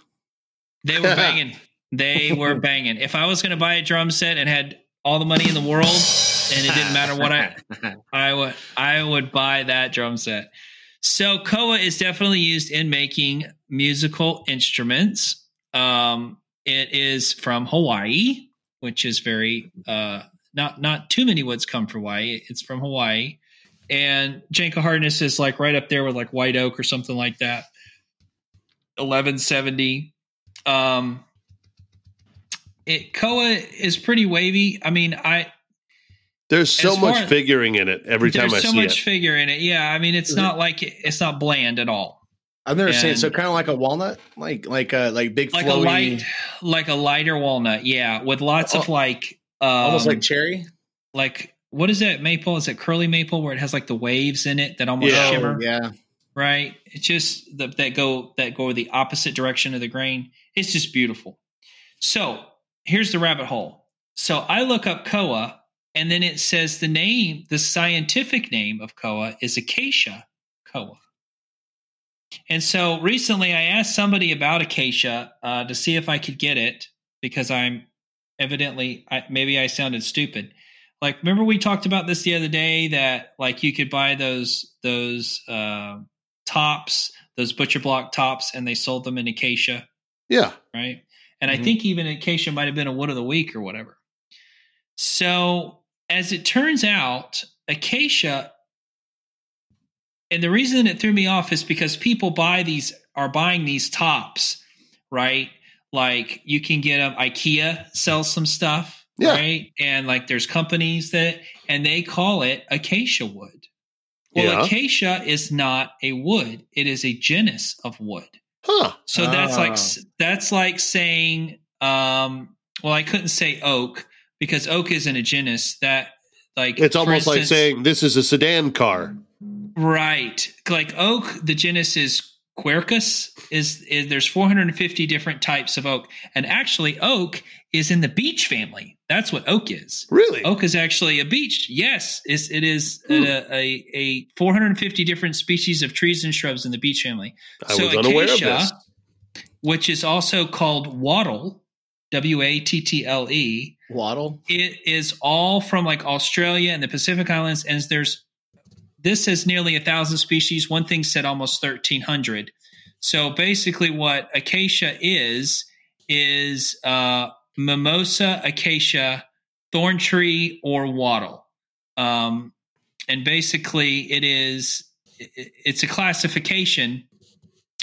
they were banging. They were banging. If I was going to buy a drum set and had all the money in the world, and it didn't matter what I I would I would buy that drum set. So koa is definitely used in making musical instruments. Um, it is from Hawaii, which is very uh, not not too many woods come from Hawaii. It's from Hawaii, and Janka hardness is like right up there with like white oak or something like that. Eleven seventy. Um, it koa is pretty wavy. I mean, I There's so much as- figuring in it every time I so see it. There's so much it. figure in it. Yeah, I mean, it's not like it's not bland at all. I've never seen it. So kind of like a walnut, like like uh like big Like flowy, a light, like a lighter walnut. Yeah, with lots of Oh, like, um, almost like cherry. like what is it? Maple? Is it curly maple where it has like the waves in it that almost Yeah. shimmer? Oh, yeah. Right. It's just the, that go that go the opposite direction of the grain. It's just beautiful. So here's the rabbit hole. So I look up koa, and then it says the name, the scientific name of koa is acacia koa. And so recently I asked somebody about acacia uh, to see if I could get it because I'm evidently, I, maybe I sounded stupid. Like, remember we talked about this the other day that like you could buy those those uh, tops, those butcher block tops, and they sold them in acacia Yeah. right? And Mhm. I think even Acacia might have been a wood of the week or whatever. So as it turns out, Acacia, and the reason it threw me off is because people buy these are buying these tops, right? Like you can get them. IKEA sells some stuff, Yeah. right? And like there's companies that and they call it acacia wood. Well, Yeah. acacia is not a wood; it is a genus of wood. Huh. So that's like Ah. that's like saying, um, well, I couldn't say oak because oak isn't a genus. That like It's for almost like saying this is a sedan car. right, like oak. The genus is Quercus is, is there's 450 different types of oak, and actually oak is in the beech family. That's what oak is. Really? Oak is actually a beech. Yes, it's, it is Hmm. a, a, a 450 different species of trees and shrubs in the beech family. I so was unaware of acacia- this. which is also called wattle, W A T T L E. Waddle. It is all from like Australia and the Pacific Islands, and there's this is nearly a thousand species. One thing said almost thirteen hundred. So basically, what acacia is is uh, mimosa, acacia, thorn tree, or wattle, um, and basically it is it's a classification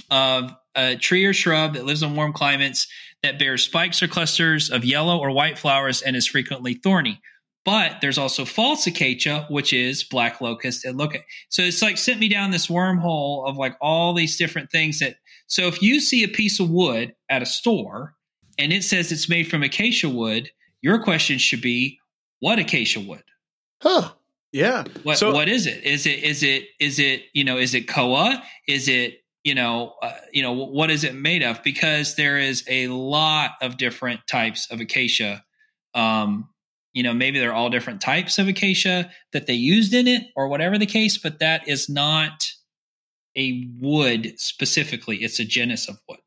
of a tree or shrub that lives in warm climates that bears spikes or clusters of yellow or white flowers and is frequently thorny. But there's also false acacia, which is black locust and look. So it's like sent me down this wormhole of like all these different things that. So if you see a piece of wood at a store and it says it's made from acacia wood, your question should be, what acacia wood? Huh. Yeah. What So- what is it? Is it is it is it you know is it koa? Is it you know uh, you know what is it made of? Because there is a lot of different types of acacia. Um, you know maybe they're all different types of acacia that they used in it or whatever the case, but that is not a wood specifically. It's a genus of wood.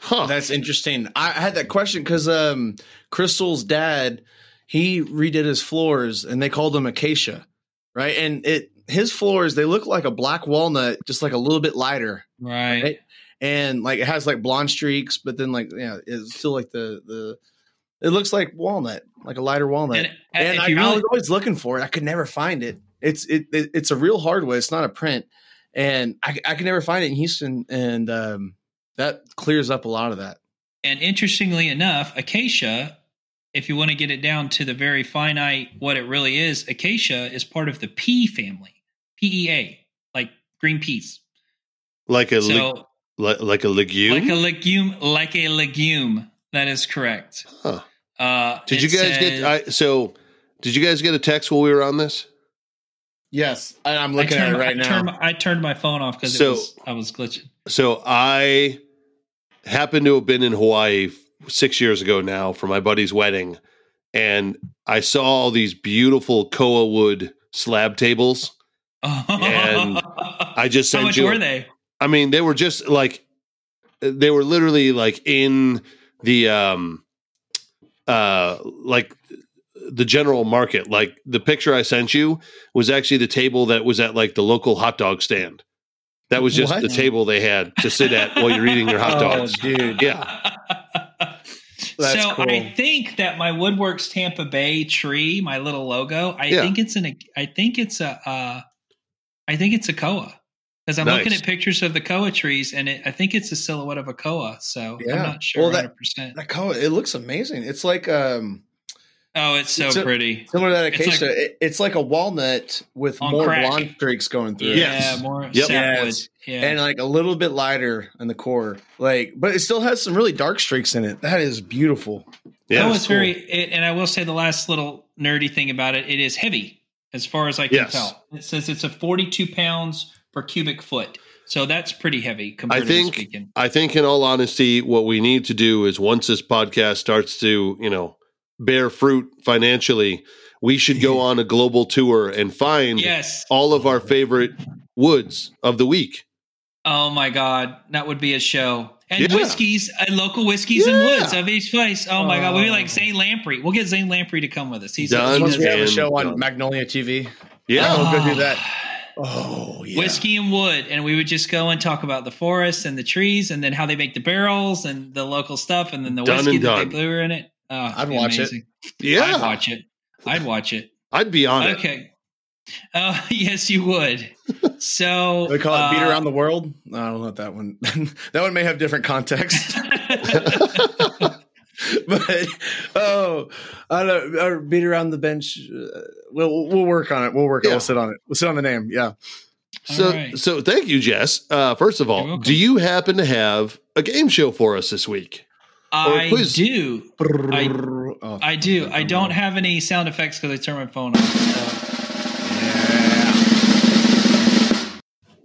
Huh. That's interesting. I had that question because um, Crystal's dad he redid his floors and they called them acacia, right? And it his floors they look like a black walnut, just like a little bit lighter, Right. Right. and like it has like blonde streaks, but then like yeah, it's still like the the it looks like walnut, like a lighter walnut. And, And, if I, you I was always looking for it. I could never find it. It's it, it it's a real hardwood. It's not a print, and I I could never find it in Houston, and um, that clears up a lot of that. And interestingly enough, acacia, if you want to get it down to the very finite what it really is, acacia is part of the pea family, P E A, like green peas. like a leg- So, li- like a legume. like a legume, like a legume. That is correct. Huh. Uh, Did you guys says- get? I, so, did you guys get a text while we were on this? Yes, and I'm I looking at it right I now. Turned, I turned my phone off because So- was, I was glitching. So I happened to have been in Hawaii six years ago now for my buddy's wedding, and I saw all these beautiful koa wood slab tables. And I just sent How much you. were they? I mean, they were just like they were literally like in the um uh like the general market. Like the picture I sent you was actually the table that was at like the local hot dog stand. That was just What? the table they had to sit at while you're eating your hot Oh, dogs. dude. Yeah. That's so cool. I think that my Woodworks Tampa Bay tree, my little logo, I Yeah. think it's an I think it's a uh, I think it's a koa because I'm looking at pictures of the koa trees and it, I think it's a silhouette of a koa. So I'm not sure Well, that- 100. percent That color, it looks amazing. It's like um Oh, it's so it's a- pretty. similar to that It's acacia. like- it, it's like a walnut with more crack. blonde streaks going through. it. Yes. Yeah, more Yep. sapwood. Yes. Yeah. and like a little bit lighter in the core. Like, but it still has some really dark streaks in it. That is beautiful. Yeah. oh, it's it's very. It, and I will say the last little nerdy thing about it: it is heavy, as far as I can Yes. tell. It says it's a 42 pounds per cubic foot, so that's pretty heavy. Compared I think speaking. I think in all honesty, what we need to do is once this podcast starts to, you know, bear fruit financially, we should go on a global tour and find yes. all of our favorite woods of the week. Oh my God, that would be a show. And Yeah. whiskeys, and local whiskeys and woods of each place. Oh my God, we'd be Oh. like Zane Lamprey. We'll get Zane Lamprey to come with us. He's Done. he Once we have a show on done. Magnolia TV. Yeah. Oh, we'll go do that. Oh, yeah. whiskey and wood and we would just go and talk about the forests and the trees and then how they make the barrels and the local stuff and then the Done whiskey that they brew in it oh, I'd it'd be watch it. Yeah. i'd watch it i'd watch it I'd be on it. okay uh, yes you would so They call it beat uh, around the world. No, I don't know that one. that one may have different context. but oh, I don't know. Beat around the bench. Uh, we'll we'll work on it. We'll work. Yeah. We'll sit on it. We'll sit on the name. Yeah. So, All right. so thank you, Jess. Uh, first of all, do you happen to have a game show for us this week? I do I- Oh, i do i don't have any sound effects because i turned my phone off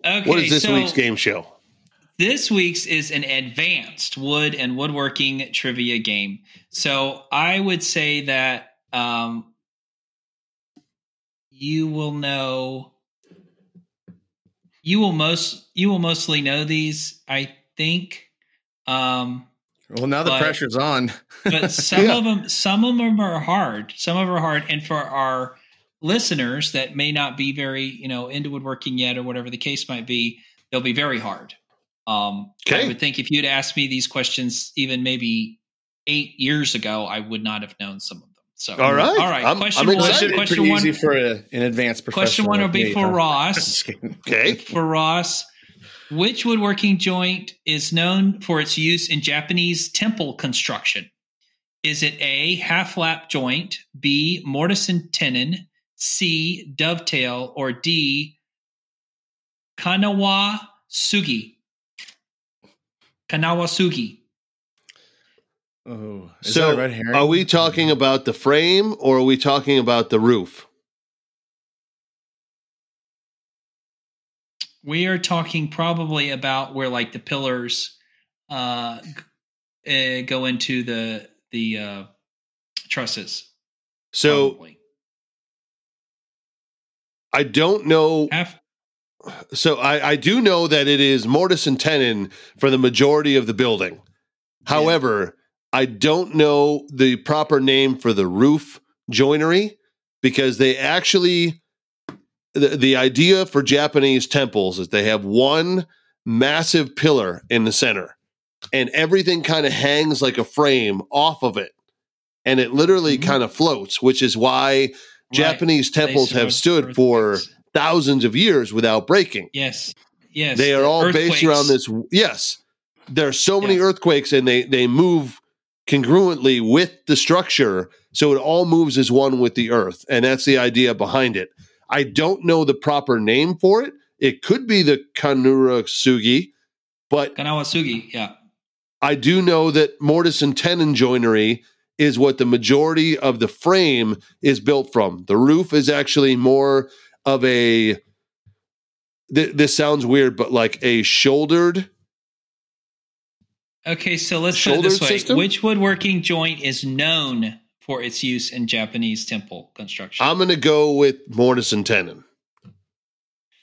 so. okay What is this so week's game show? this week's is an advanced wood and woodworking trivia game. So I would say that um, you will know. You will most you will mostly know these, I think. Um, Well, now the But- pressure's on. but some Yeah. of them some of them are hard some of them are hard and for our listeners that may not be very you know into woodworking yet or whatever the case might be they'll be very hard um Okay. i would think if you'd asked me these questions even maybe eight years ago i would not have known some of them so All right. all right I'm- question I'm one question one easy for a, an advanced professional. question one will be for ross Okay. for Ross. Which woodworking joint is known for its use in Japanese temple construction? Is it A, half lap joint, B, mortise and tenon, C, dovetail, or D, kanawa sugi? Kanawa sugi. Oh, is So, that a red herring? Are we talking about the frame or are we talking about the roof? We are talking probably about where like the pillars uh, uh go into the the uh, trusses. So probably. I don't know. Half, So I, I do know that it is mortise and tenon for the majority of the building. However, I don't know the proper name for the roof joinery because they actually the, the idea for Japanese temples is they have one massive pillar in the center and everything kind of hangs like a frame off of it and it literally Mhm. kind of floats which is why Japanese temples have stood for thousands of years without breaking. yes, yes. They are all based around this. Yes, there are so many Yeah. earthquakes, and they they move congruently with the structure, so it all moves as one with the earth, and that's the idea behind it. I don't know the proper name for it. It could be the Kanura Sugi, but Kanawa sugi. Yeah, I do know that mortise and tenon joinery is what the majority of the frame is built from. The roof is actually more of a. Th- this sounds weird, but like a shouldered. Okay, so let's put it this way: system? Which woodworking joint is known for its use in Japanese temple construction? I'm going to go with mortise and tenon.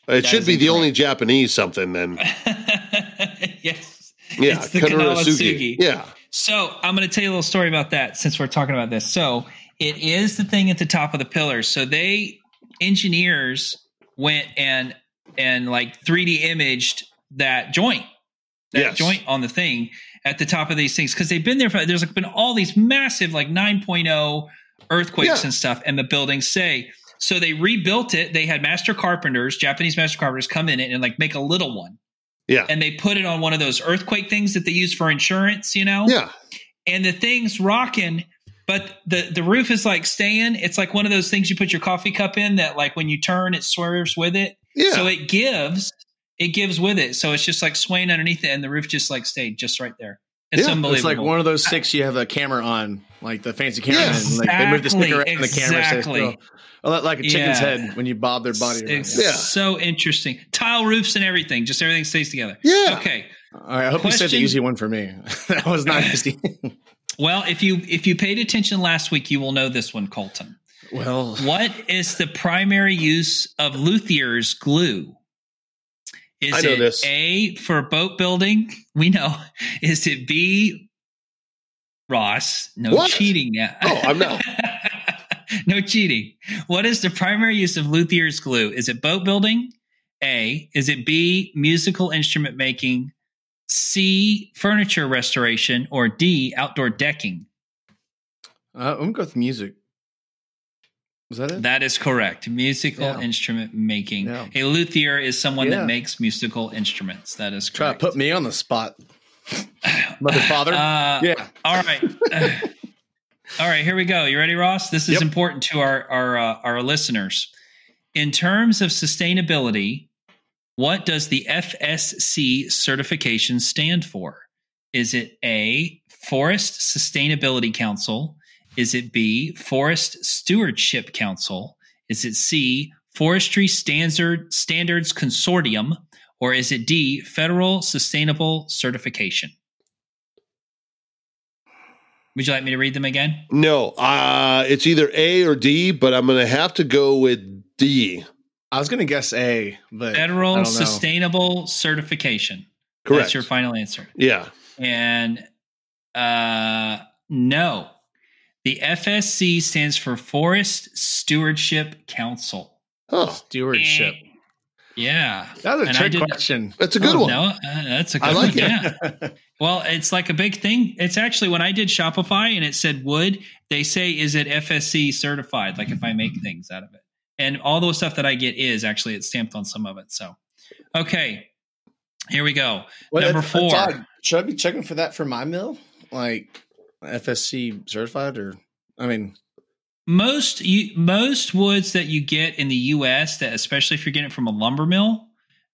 It That should be the only. Japanese something then. yes. Yeah, It's the Kanura Kanawa Sugi. Sugi. Yeah, So I'm going to tell you a little story about that since we're talking about this. So it is the thing at the top of the pillars. So they engineers went and and like 3D imaged that joint, that Yes. joint on the thing at the top of these things because they've been there for. There's like been all these massive like 9.0 earthquakes Yeah. and stuff, and the buildings say. So they rebuilt it. They had master carpenters, Japanese master carpenters, come in it and like make a little one yeah, and they put it on one of those earthquake things that they use for insurance, you know? yeah. And the thing's rocking, but the the roof is like staying. It's like one of those things you put your coffee cup in that like when you turn it swerves with it. Yeah. So it gives it gives with it. So it's just like swaying underneath it and the roof just like stayed just right there. It's Yeah, unbelievable. It's like one of those six you have a camera on, like the fancy camera, Yeah, and like they move the sticker around exactly, the camera. stays exactly. still. Oh, oh like- like a chicken's Yeah. head when you bob their body. around. it's Yeah. so interesting. Tile roofs and everything. Just everything stays together. Yeah. Okay. All right, I hope you said the easy one for me. that was not easy. Well, if you if you paid attention last week, you will know this one, Colton. well, What is the primary use of luthier's glue? Is I know it this. A for boat building? We know. Is it B Ross? No What? cheating yet. Oh, I'm not. no cheating. What is the primary use of luthier's glue? Is it boat building? A. Is it B musical instrument making? C furniture restoration or D outdoor decking? uh, I'm gonna go with music. Was that it? That is correct. Musical Yeah. instrument making. Yeah. A luthier is someone Yeah. that makes musical instruments. That is Try to correct. put me on the spot, mother, father. Uh, yeah, All right. all right. Here we go. You ready, Ross? This is Yep. important to our our uh, our listeners. In terms of sustainability, what does the FSC certification stand for? Is it A, Forest Sustainability Council? Is it B, Forest Stewardship Council? Is it C, Forestry Standard Standards Consortium? or is it D, federal sustainable certification? Would you like me to read them again? No, uh, it's either A or D, but I'm going to have to go with D. I was gonna guess A, but I Federal don't know. sustainable certification. Correct. That's your final answer. yeah. And uh, no, the FSC stands for Forest Stewardship Council. Oh, stewardship. Yeah. That was a And trick didn't- question. that's a good Oh, one. No, uh, that's a good I like one. it. Yeah. Well, it's like a big thing. It's actually when I did Shopify and it said wood, they say, is it FSC certified? Like if I make things out of it. And all the stuff that I get is actually it's stamped on some of it. So, okay, here we go. Well, Number that's- that's four. odd. Should I be checking for that for my mill? Like FSC certified or I mean Most you, most woods that you get in the U.S. that especially if you're getting it from a lumber mill,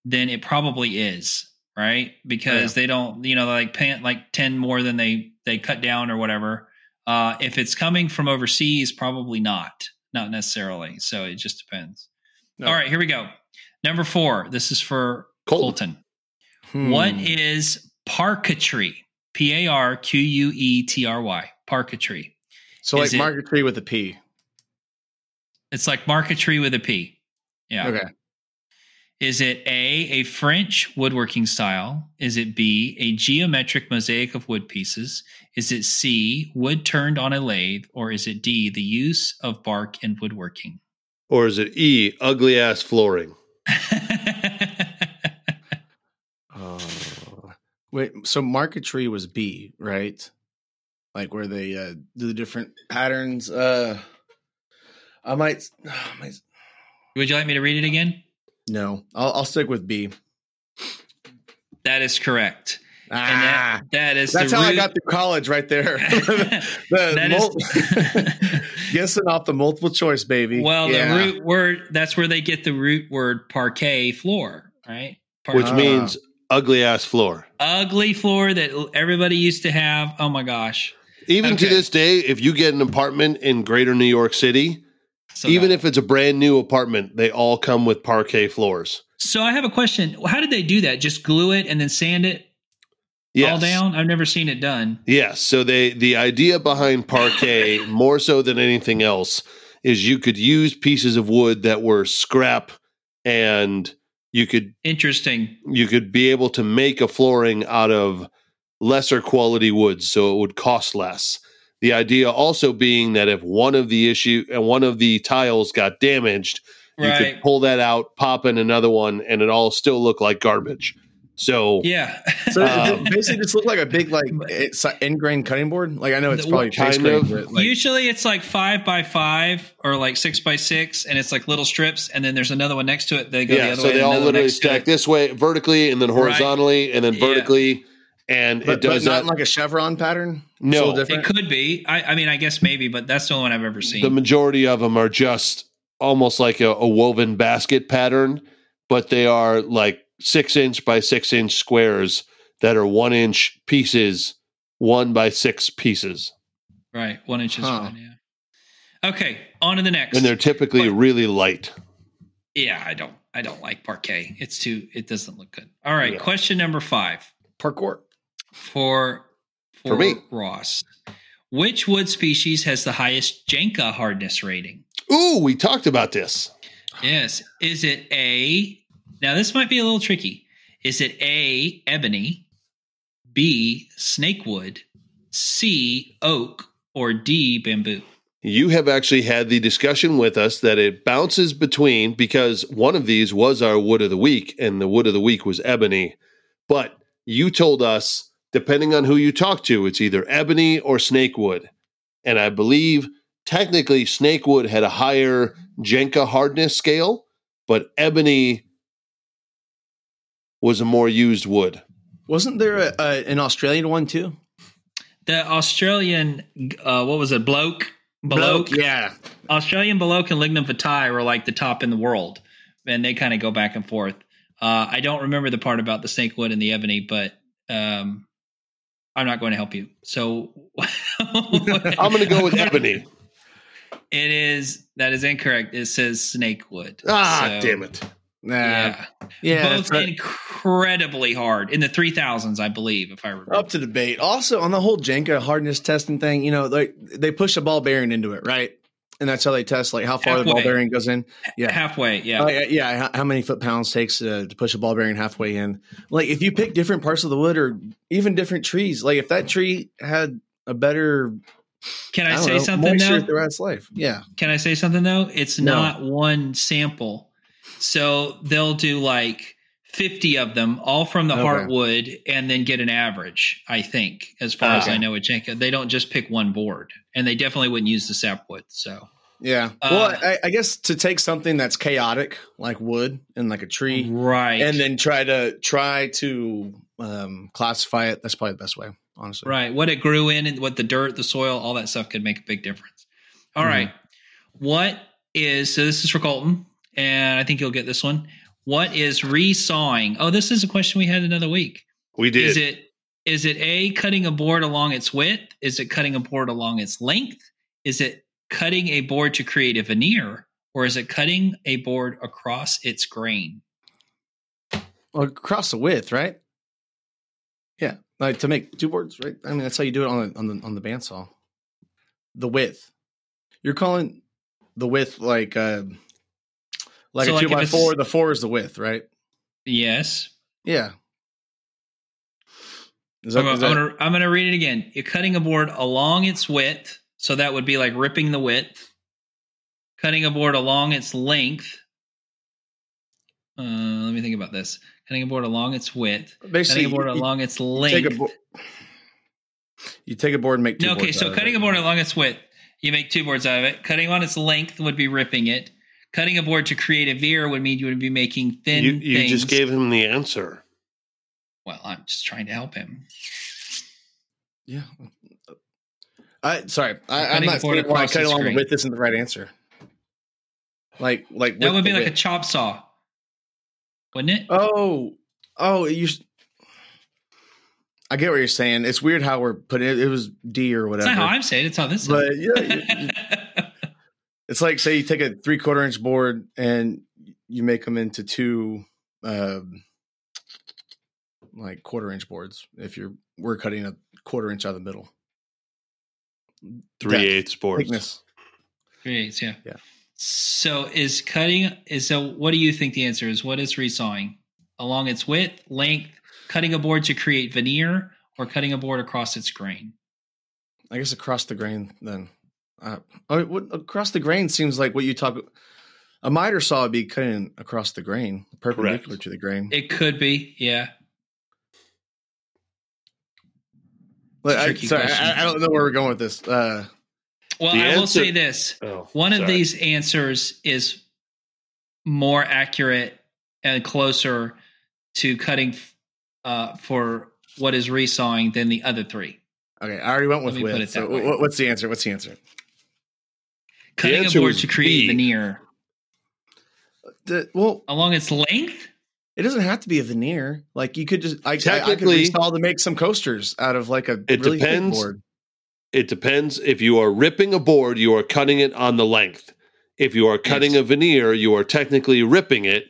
then it probably is right because they don't you know like pant like ten more than they they cut down or whatever. Uh, if it's coming from overseas, probably not, not necessarily. So it just depends. no. All right, here we go. Number four. This is for Colton. Colton. Hmm. is parquetry? P A R Q U E T R Y. Parquetry. so like is it- market tree with a P. It's like marquetry with a P. Yeah. Okay. Is it A, a French woodworking style? Is it B, a geometric mosaic of wood pieces? Is it C, wood turned on a lathe? Or is it D, the use of bark in woodworking? Or is it E, ugly ass flooring? Uh, wait, so marquetry was B, right? Like where they uh, do the different patterns. Uh, I might, I might Would you like me to read it again? no. I'll, I'll stick with B. That is correct. And Ah, that, that is that's the how I got to college, right there. the That is- mul- guessing off the multiple choice, baby. well, Yeah. the root word, that's where they get the root word parquet floor, right? Which Ah. means ugly ass floor. ugly floor that everybody used to have. Oh my gosh. Even to this day, if you get an apartment in greater New York City, So even if it's a brand new apartment, they all come with parquet floors. So I have a question. How did they do that? Just glue it and then sand it Yes. all down? I've never seen it done. Yes. So they the idea behind parquet, more so than anything else, is you could use pieces of wood that were scrap and you could Interesting. you could be able to make a flooring out of lesser quality woods so it would cost less. The idea also being that if one of the issue and one of the tiles got damaged, you could pull that out, pop in another one, and it all still look like garbage. So Yeah. So Um, basically just looked like a big like it's end grain cutting board. Like I know it's The- probably kind face grain, of. like, Usually it's like five by five or like six by six, and it's like little strips, and then there's another one next to it. They go the yeah, other so way. they all literally stack this way vertically and then horizontally and then Yeah. vertically, and but, it does but not that. like a chevron pattern. No. It's a little It could be. I, I mean, I guess maybe, but that's the only one I've ever seen. the majority of them are just almost like a, a woven basket pattern, but they are like six inch by six inch squares that are one inch pieces, one by six pieces. right. One inch is Huh. fine. Yeah. Okay. On to the next. And they're typically But- really light. yeah, I don't. I don't like parquet. It's too. It doesn't look good. All right. Yeah. Question number five. Parkour. for for, For me. Ross. Which wood species has the highest Janka hardness rating? Ooh, we talked about this. Yes. Is it A? Now this might be a little tricky. Is it A ebony, B snakewood, C oak, or D bamboo? You have actually had the discussion with us that it bounces between because one of these was our wood of the week, and the wood of the week was ebony. But you told us, depending on who you talk to, it's either ebony or snakewood. And I believe technically snakewood had a higher Janka hardness scale, but ebony was a more used wood. Wasn't there a, a, an Australian one too? The Australian, uh, what was it, bloke? Bloke? Yeah. Australian Buloke and Lignum Vitae were like the top in the world, and they kind of go back and forth. Uh, I don't remember the part about the snake wood and the ebony, but um, I'm not going to help you. So I'm going to go with ebony. It is that is incorrect. It says snake wood. Ah, So, damn it. Nah. Yeah, Yeah. both incredibly hard in the 3000s, I believe, if I remember. Up to debate. Also, on the whole Jenga hardness testing thing, you know, like they push a ball bearing into it, right? And that's how they test like how far the ball bearing goes in. Yeah. Halfway, yeah. Oh, yeah, yeah. How, how many foot pounds takes uh, to push a ball bearing halfway in? Like, if you pick different parts of the wood or even different trees, like if that tree had a better, Can I, I say know, something though? throughout its life, yeah, Can I say something though? It's No. not one sample. So they'll do like 50 of them, all from the Okay. heartwood, and then get an average, I think, as far as I know with Janka. They don't just pick one board. And they definitely wouldn't use the sapwood. So yeah. Uh, well, I, I guess to take something that's chaotic like wood and like a tree, right. and then try to try to um, classify it, that's probably the best way, honestly. Right. What it grew in and what the dirt, the soil, all that stuff could make a big difference. All Mhm. right. What is so this is for Colton, and I think you'll get this one. What is resawing? Oh, this is a question we had another week. We did. Is it is it A cutting a board along its width? Is it cutting a board along its length? Is it cutting a board to create a veneer? Or is it cutting a board across its grain? Well, across the width, right? Yeah, like to make two boards, right? I mean, that's how you do it on the on the on the bandsaw. The width. You're calling the width like uh like So, a two by four. The four is the width, right? Yes. Yeah. Is I'm, that, gonna- is that- I'm gonna I'm gonna read it again. You're cutting a board along its width, so that would be like ripping the width. Cutting a board along its length. Uh, let me think about this. Cutting a board along its width. basically Cutting a board you- you along its take length. a bo- you take a board and make two No, okay, so cutting it. a board along its width, you make two boards out of it. Cutting on its length would be ripping it. Cutting a board to create a veer would mean you would be making thin you you things. just gave him the answer. well, I'm just trying to help him. Yeah. I sorry, I, I'm not board saying why across cut along the screen. width isn't the right answer. Like like That would be the like a chop saw, wouldn't it? Oh, oh, you. I get what you're saying. It's weird how we're putting it. It was D or That's whatever. not how I'm saying. It's how this is. but yeah, you- you- it's like say you take a three quarter inch board and you make them into two, um, like quarter inch boards. If you're we're cutting a quarter inch out of the middle, three eighths boards. thickness. Three eighths, yeah. Yeah. So is cutting is so what do you think the answer is? What is resawing? Along its width, length, cutting a board to create veneer, or cutting a board across its grain? I guess across the grain then. Uh, oh, what, across the grain seems like what you talk. A miter saw would be cutting across the grain, perpendicular Correct. to the grain. It could be, yeah. But It's a I, tricky sorry. I, I don't know where we're going with this. Uh, Well, The I will say this. Oh, One of these answers is more accurate and closer to cutting uh, for what is resawing than the other three. okay, I already went with Let me put width. it So way. what's the answer? What's the answer? Cutting a board to create B. veneer The, well, along its length. it doesn't have to be a veneer. Like you could just, I, I, I could Technically- install to make some coasters out of like a It really thick depends. board. It depends. If you are ripping a board, you are cutting it on the length. If you are cutting Yes. a veneer, you are technically ripping it,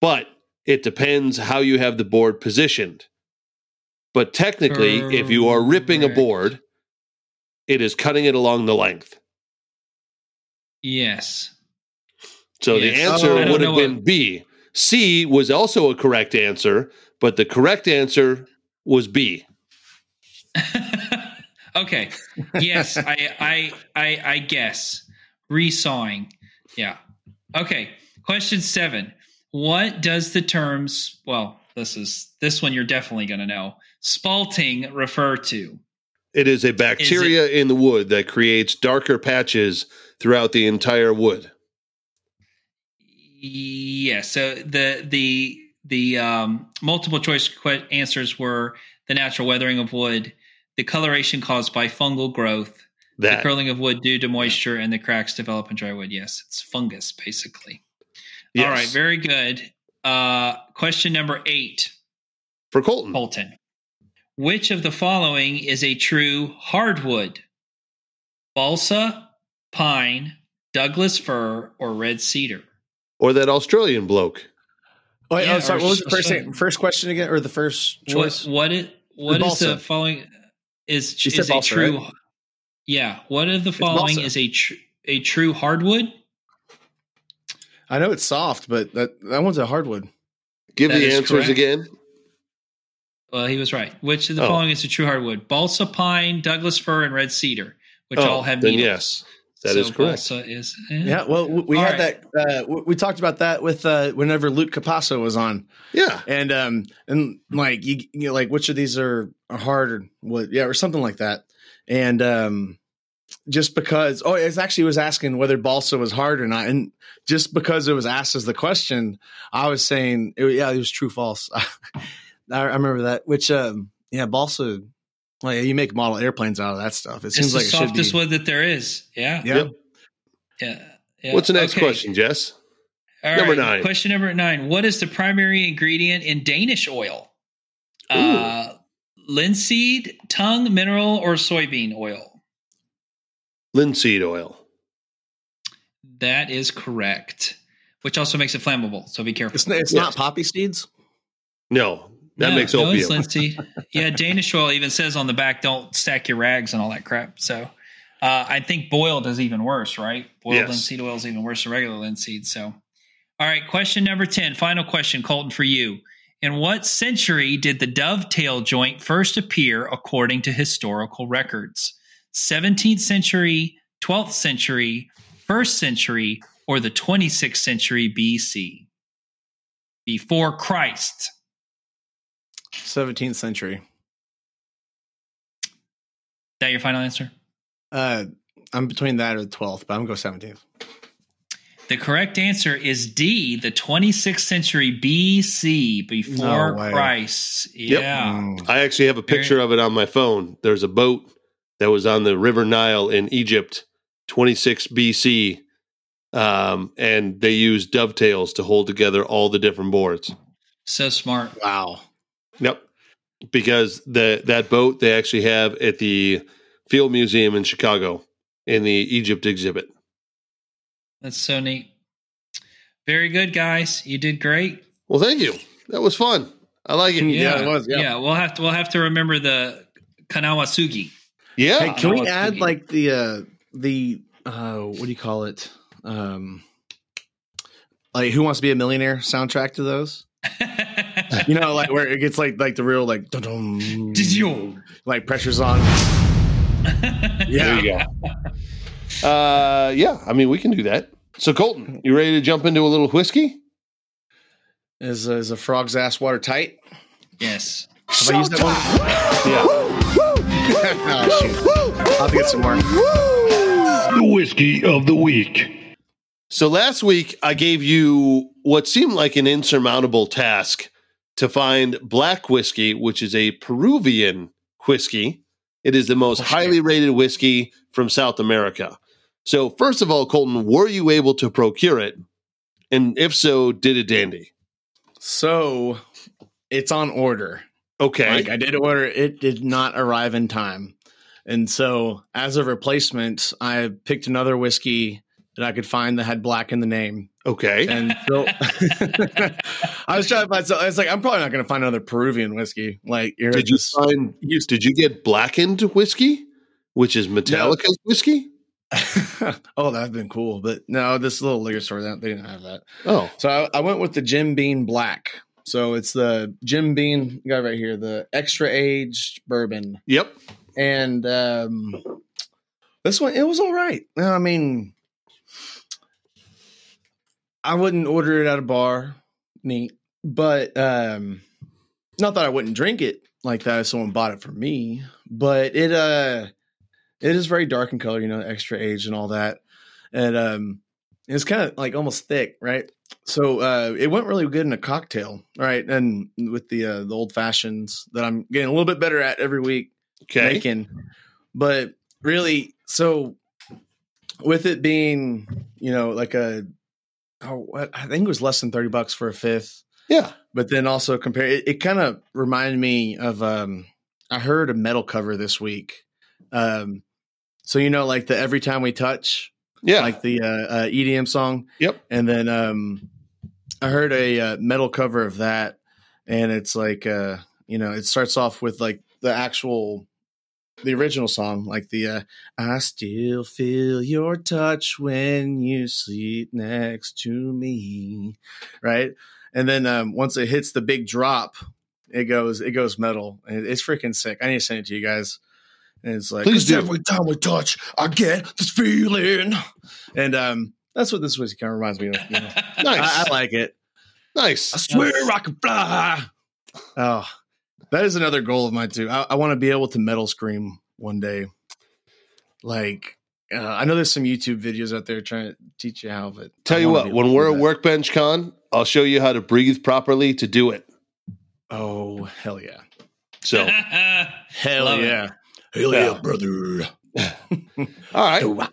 but it depends how you have the board positioned. But technically, if you are ripping a board, it is cutting it along the length. Yes. So the answer Oh, would have been what- B. C was also a correct answer, but the correct answer was B. okay. Yes, I, I I I guess resawing. Yeah. Okay. Question seven. What does the terms? Well, this is this one you're definitely going to know. Spalting refer to. It is a bacteria in the wood that creates darker patches throughout the entire wood. Yes. So the the the um, multiple choice que- answers were the natural weathering of wood, the coloration caused by fungal growth, the curling of wood due to moisture, and the cracks develop in dry wood. Yes, it's fungus basically. yes. All right, very good. Uh, question number eight, for Colton. Colton. Which of the following is a true hardwood? Balsa, pine, Douglas fir, or red cedar? Or that Australian bloke. Oh, Yeah, oh, sorry. What was the first thing- first question again, or the first choice? What what it what The is the balsa. following is You said is a balsa, true right? Yeah, what of the following is a tr- a true hardwood? I know it's soft, but that that one's a hardwood. Give That the answers correct. again. Well, he was right. Which of the Oh. following is a true hardwood? Balsa pine, Douglas fir, and red cedar, which Oh, all have then needles. yes, that So is correct. Balsa is eh. Yeah. Well, we we All had right. that. Uh, we- we talked about that with uh, whenever Luke Capasso was on, Yeah. and um, and like you, you know, like which of these are, are hard or what? Yeah, or something like that. And um, just because, oh, it's actually was asking whether balsa was hard or not, and just because it was asked as the question, I was saying, it, yeah, it was true false. I, I remember that. Which, um, yeah, balsa. Like you make model airplanes out of that stuff. It It's seems the like it should softest be. wood that there is. Yeah. Yeah. Yep. Yeah. yeah. What's the next Okay. question, Jess? All Number right, nine. Question number nine. What is the primary ingredient in Danish oil? Uh, linseed, tung, mineral, or soybean oil? Linseed oil. That is correct. Which also makes it flammable. So be careful. It's, it's Yes. not poppy seeds. No, that No, makes no, opium. linseed. yeah, Danish oil even says on the back, "Don't stack your rags and all that crap." So, uh, I think boiled is even worse, right? Boiled Yes. linseed oil is even worse than regular linseed. So, all right, question number ten, final question, Colton, for you. In what century did the dovetail joint first appear, according to historical records? Seventeenth century, twelfth century, first century, or the twenty-sixth century BC? Before Christ. 17th century. that your final answer? Uh, I'm between that or the 12th, but I'm going to go 17th. The correct answer is D, the 26th century BC, before No. Christ. Yep. Yeah. Mm. I actually have a picture of it on my phone. There's a boat that was on the River Nile in Egypt, 26 BC, um, and they used dovetails to hold together all the different boards. So smart. Wow. Yep, because the that boat they actually have at the Field Museum in Chicago in the Egypt exhibit. That's so neat. Very good, guys. You did great. Well, thank you. That was fun. I like it. Yeah, it was, yeah. we'll have to we'll have to remember the Kanawasugi. Yeah, Hey, can we add like the uh the uh what do you call it? Um like Who Wants to Be a Millionaire soundtrack to those? You know, like where it gets like like the real like dum-dum, Did you? like pressure's on. there Yeah. you go. Uh, yeah, I mean we can do that. So Colton, you ready to jump into a little whiskey? Is is a frog's ass watertight? yes. Have I used that one? Yeah. oh, shoot. I'll have to get some more. Woo! The whiskey of the week. So last week I gave you what seemed like an insurmountable task to find black whiskey, which is a Peruvian whiskey. It is the most highly rated whiskey from South America. So first of all, Colton, were you able to procure it? And if so, did it dandy? So it's on order. Okay. Like I did order, it did not arrive in time. And so as a replacement, I picked another whiskey that I could find that had black in the name. Okay. And so I was trying to find so I was like, I'm probably not gonna find another Peruvian whiskey. Like you're did you just find did you get blackened whiskey, which is Metallica's whiskey? oh, that'd been cool. But no, this little liquor store they they didn't have that. Oh. So I, I went with the Jim Beam Black. So it's the Jim Beam guy right here, the extra aged bourbon. Yep. and um this one it was all right i mean i wouldn't order it at a bar neat but um not that i wouldn't drink it like that if someone bought it for me but it uh it is very dark in color you know extra age and all that and um it's kind of like almost thick right so uh it went really good in a cocktail right and with the uh the old fashions that i'm getting a little bit better at every week Okay. making. But really, so with it being, you know, like a, oh, what I think it was less than 30 bucks for a fifth. Yeah. But then also compare it, it kind of reminded me of, um, I heard a metal cover this week. Um, so, you know, like the Every Time We Touch, Yeah. like the uh, uh, EDM song. Yep. And then, um, I heard a uh, metal cover of that, and it's like uh, you know, it starts off with like the actual the original song, like the uh, I still feel your touch when you sleep next to me, right? And then um, once it hits the big drop, it goes it goes metal. It's freaking sick. I need to send it to you guys. And it's like, Please do. every time we touch, I get this feeling. And um, that's what this whiskey kind of reminds me of. You know? Nice. I, I like it. nice. I swear I can fly. Oh, that is another goal of mine too. I, I want to be able to metal scream one day. Like, uh, I know there's some YouTube videos out there trying to teach you how, but Tell I you what, when we're at. Workbench Con, I'll show you how to breathe properly to do it. oh hell yeah, So, hell Love it. yeah, Hell Yeah. yeah, brother. all right.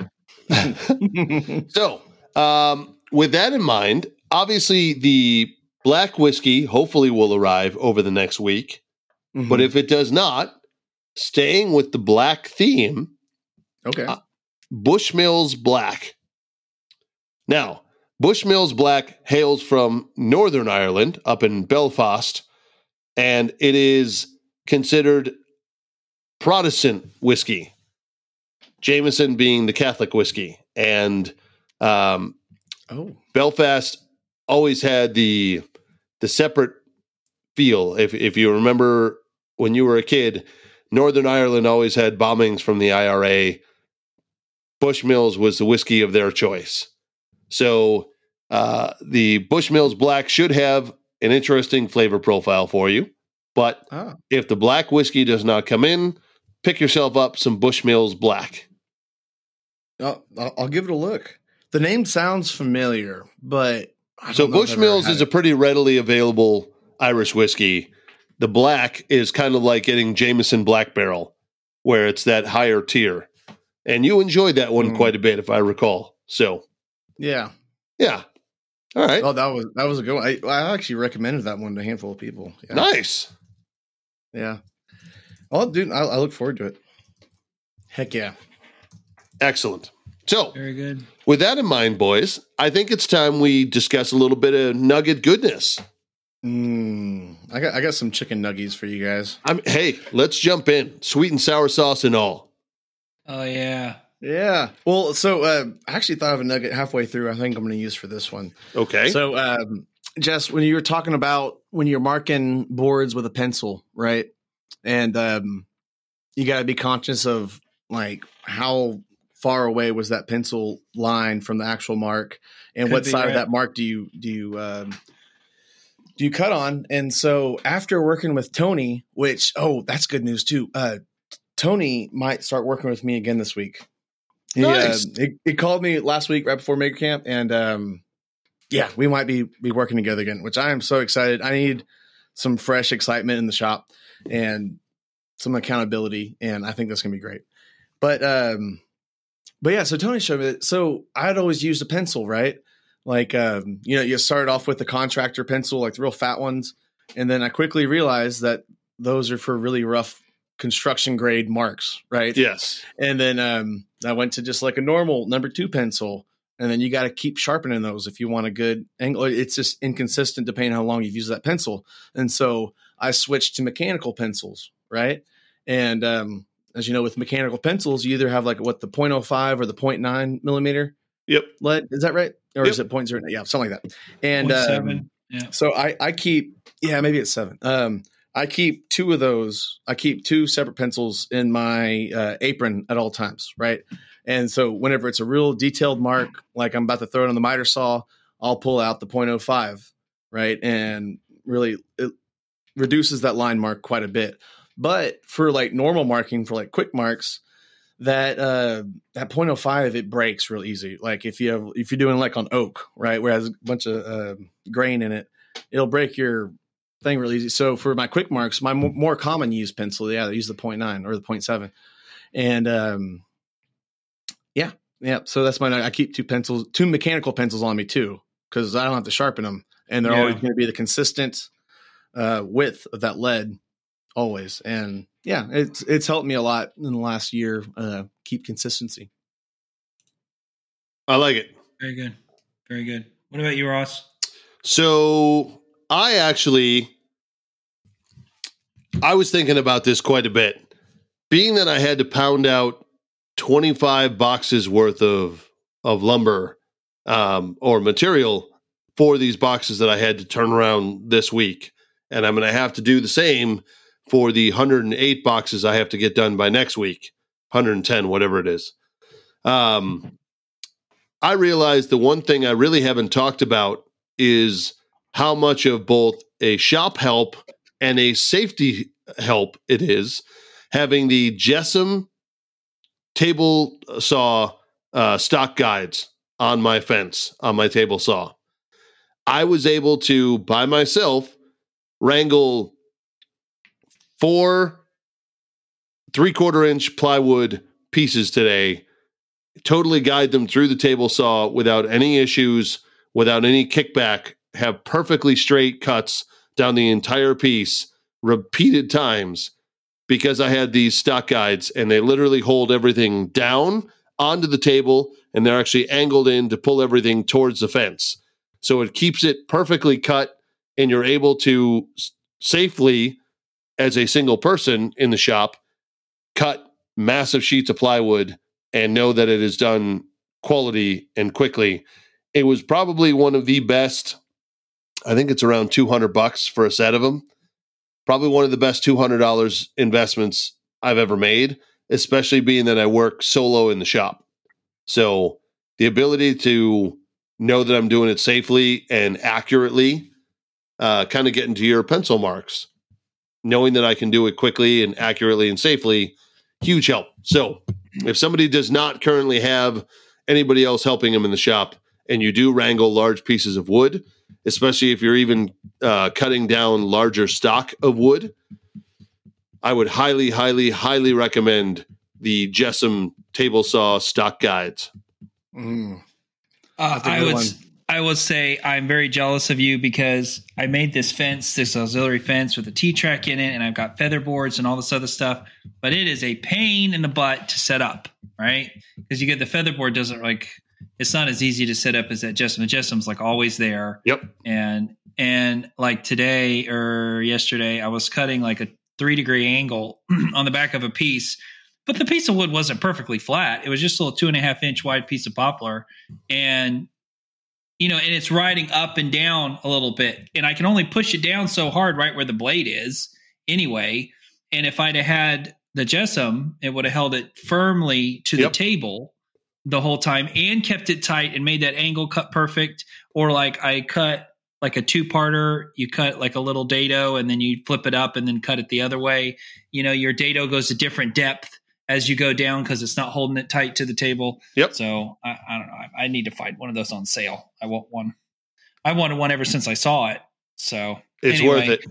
So, um, with that in mind, obviously the black whiskey hopefully will arrive over the next week. Mm-hmm. But if it does not, staying with the black theme, okay, uh, Bushmills Black. Now, Bushmills Black hails from Northern Ireland, up in Belfast, and it is considered Protestant whiskey. Jameson being the Catholic whiskey, and um, oh Belfast always had the the separate feel. If if you remember when you were a kid, Northern Ireland always had bombings from the IRA. Bushmills was the whiskey of their choice. So uh, the Bushmills Black should have an interesting flavor profile for you. But ah, if the black whiskey does not come in, pick yourself up some Bushmills Black. I'll, give it a look. The name sounds familiar, but So don't know if I've ever Bushmills is a pretty readily available Irish whiskey. The black is kind of like getting Jameson Black Barrel, where it's that higher tier. And you enjoyed that one Mm. quite a bit, if I recall. So, yeah. yeah. All right. Oh, that was that was a good one. I, I actually recommended that one to a handful of people. Yeah. Nice. Yeah. Oh, dude, I, I look forward to it. Heck yeah. Excellent. So, Very good. with that in mind, boys, I think it's time we discuss a little bit of nugget goodness. Mm, I got I got some chicken nuggies for you guys. I'm, hey, let's jump in. Sweet and sour sauce and all. Oh yeah. Yeah. Well, so uh, I actually thought of a nugget halfway through. I think I'm going to use for this one. Okay. So, um, Jess, when you were talking about when you're marking boards with a pencil, right? And um, you got to be conscious of like how far away was that pencil line from the actual mark, and Could what be, side of that mark do you do you um, do you cut on? And so after working with Tony, which oh, that's good news too. Uh, Tony might start working with me again this week. He, Nice. uh, he, he called me last week right before Maker Camp, and um, yeah, we might be be working together again, which I am so excited. I need some fresh excitement in the shop and some accountability, and I think that's gonna be great. But um, but yeah, so Tony showed me that. So I'd always used a pencil, right? Like um, you know, you start off with the contractor pencil, like the real fat ones, and then I quickly realized that those are for really rough construction grade marks, right? yes. And then um, I went to just like a normal number two pencil. And then you got to keep sharpening those if you want a good angle. It's just inconsistent depending on how long you've used that pencil. And so I switched to mechanical pencils, right? And um, as you know, with mechanical pencils, you either have like what the 0.05 or the 0.9 millimeter Yep. lead. Is that right? Or Yep. is it 0.09? Yeah, something like that. And um, seven. Yeah. so I, I keep, yeah, maybe it's seven. Um, I keep two of those. I keep two separate pencils in my uh, apron at all times, right? And so whenever it's a real detailed mark, like I'm about to throw it on the miter saw, I'll pull out the 0.05, right? And really it reduces that line mark quite a bit. But for like normal marking, for like quick marks, that uh that 0.05 it breaks real easy. Like if you have if you're doing like on oak, right, where it has a bunch of uh, grain in it, it'll break your thing real easy. So for my quick marks, my mo- more common used pencil, yeah, I use the 0.9 or the 0.7. And um yeah, yeah. So that's my I keep two pencils, two mechanical pencils on me too, because I don't have to sharpen them, and they're Yeah. always going to be the consistent uh, width of that lead, always. And yeah, it's it's helped me a lot in the last year. Uh, keep consistency. I like it. Very good. Very good. What about you, Ross? So I actually I was thinking about this quite a bit. Being that I had to pound out 25 boxes worth of of lumber um, or material for these boxes that I had to turn around this week. And I'm going to have to do the same for the 108 boxes I have to get done by next week, 110, whatever it is. Um, I realized the one thing I really haven't talked about is how much of both a shop help and a safety help it is having the JessEm table saw uh, stock guides on my fence on my table saw. I was able to by myself wrangle four three quarter inch plywood pieces today, totally guide them through the table saw without any issues, without any kickback, have perfectly straight cuts down the entire piece repeated times because I had these stock guides and they literally hold everything down onto the table and they're actually angled in to pull everything towards the fence. So it keeps it perfectly cut and you're able to safely, as a single person in the shop, cut massive sheets of plywood and know that it is done quality and quickly. It was probably one of the best. I think it's around 200 bucks for a set of them. Probably one of the best $200 investments I've ever made, especially being that I work solo in the shop. So the ability to know that I'm doing it safely and accurately, uh, kind of get into your pencil marks, knowing that I can do it quickly and accurately and safely, huge help. So if somebody does not currently have anybody else helping them in the shop, and you do wrangle large pieces of wood, especially if you're even uh, cutting down larger stock of wood, I would highly, highly, highly recommend the JessEm table saw stock guides. Mm. Uh, That's a I good would one. I will say I'm very jealous of you because I made this fence, this auxiliary fence with a T track in it, and I've got feather boards and all this other stuff. But it is a pain in the butt to set up, right? Because you get the feather board doesn't like it's not as easy to set up as that JessEm. The JessEm's like always there. Yep. And and like today or yesterday, I was cutting like a three degree angle on the back of a piece, but the piece of wood wasn't perfectly flat. It was just a little two and a half inch wide piece of poplar, and you know, and it's riding up and down a little bit, and I can only push it down so hard right where the blade is anyway. And if I'd have had the JessEm, it would have held it firmly to Yep. the table the whole time and kept it tight and made that angle cut perfect. Or like I cut like a two parter, you cut like a little dado and then you flip it up and then cut it the other way. You know, your dado goes a different depth as you go down because it's not holding it tight to the table. Yep. So I, I don't know. I, I need to find one of those on sale. I want one. I wanted one ever since I saw it. So It's anyway, worth it.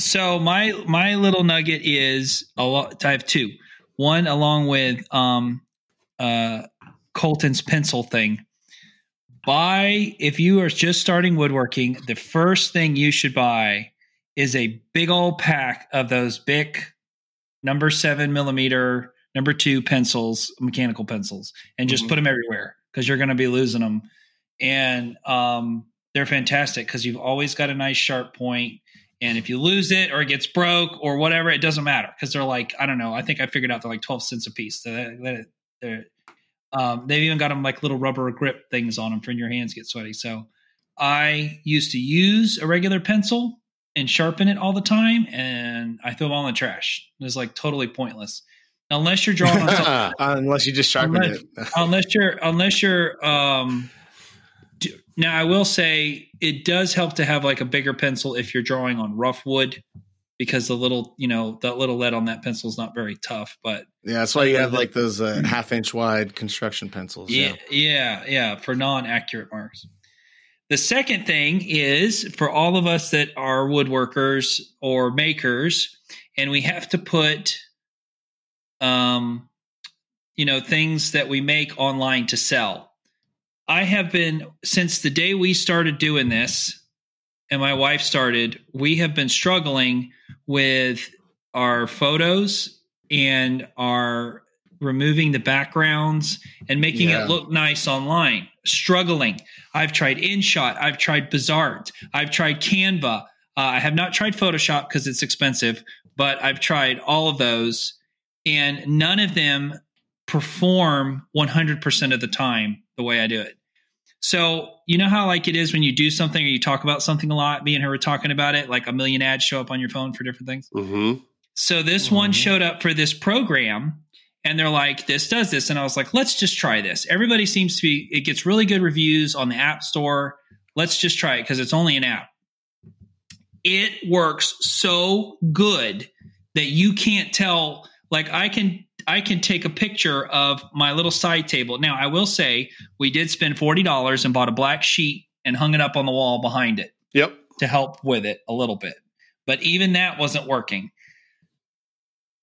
so my my little nugget is a lot. I have two. One along with um, uh, Colton's pencil thing. Buy if you are just starting woodworking. The first thing you should buy is a big old pack of those big number seven millimeter, number two pencils, mechanical pencils, and just Mhm. put them everywhere because you're going to be losing them. And um, they're fantastic because you've always got a nice sharp point. And if you lose it or it gets broke or whatever, it doesn't matter because they're like I don't know. I think I figured out they're like twelve cents a piece. They're um, they've even got them like little rubber grip things on them for when your hands get sweaty. So I used to use a regular pencil and sharpen it all the time, and I throw them all in the trash. It's like totally pointless unless you're drawing on something Unless you just sharpen Unless- it. unless you're unless you're um d- now i will say it does help to have like a bigger pencil if you're drawing on rough wood because the little you know that little lead on that pencil is not very tough but yeah, that's why you have like those uh, half inch wide construction pencils. yeah yeah yeah for non-accurate marks the second thing is for all of us that are woodworkers or makers and we have to put um you know things that we make online to sell i have been since the day we started doing this and my wife started we have been struggling with our photos and our removing the backgrounds and making Yeah. it look nice online struggling. I've tried InShot. I've tried PicsArt. I've tried Canva. Uh, I have not tried Photoshop because it's expensive, but I've tried all of those, and none of them perform 100% of the time the way I do it. So, you know how like it is when you do something or you talk about something a lot? Me and her were talking about it, like a million ads show up on your phone for different things. Mm-hmm. So this one showed up for this program and they're like, this does this. And I was like, let's just try this. Everybody seems to be, it gets really good reviews on the App Store. Let's just try it because it's only an app. It works so good that you can't tell. Like I can, I can take a picture of my little side table. Now I will say we did spend forty dollars and bought a black sheet and hung it up on the wall behind it Yep. to help with it a little bit. But even that wasn't working.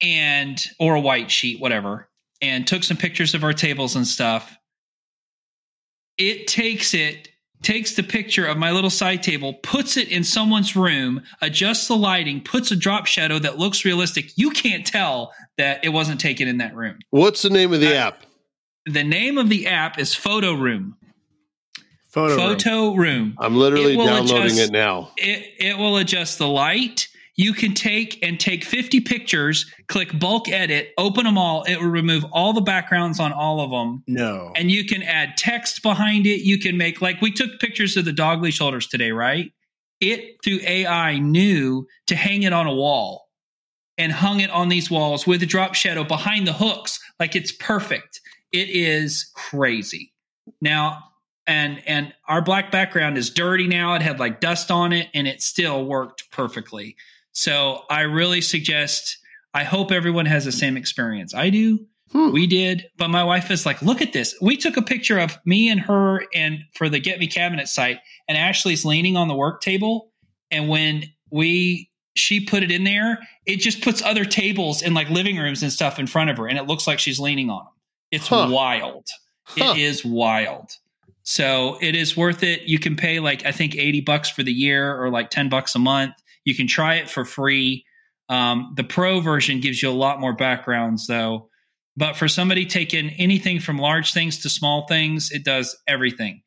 And or a white sheet, whatever. And took some pictures of our tables and stuff. It takes it takes the picture of my little side table, puts it in someone's room, adjusts the lighting, puts a drop shadow that looks realistic. You can't tell that it wasn't taken in that room. What's the name of the Uh, app? The name of the app is Photo Room. Photo. room. Photo Room. I'm literally it downloading adjust- it now. it it will adjust the light. You can take and take 50 pictures, click bulk edit, open them all. It will remove all the backgrounds on all of them. No. And you can add text behind it. You can make like we took pictures of the dog shoulders today, right? It through AI knew to hang it on a wall and hung it on these walls with a drop shadow behind the hooks. Like it's perfect. It is crazy. Now, and and our black background is dirty now. It had like dust on it and it still worked perfectly. So I really suggest I hope everyone has the same experience. I do. Hmm. We did, but my wife is like, "Look at this." We took a picture of me and her and for the Get Me Cabinet site and Ashley's leaning on the work table and when we she put it in there, it just puts other tables in like living rooms and stuff in front of her and it looks like she's leaning on them. It's Huh. wild. Huh. It is wild. So it is worth it. You can pay like I think 80 bucks for the year or like 10 bucks a month. You can try it for free. Um, the pro version gives you a lot more backgrounds though. But for somebody taking anything from large things to small things, it does everything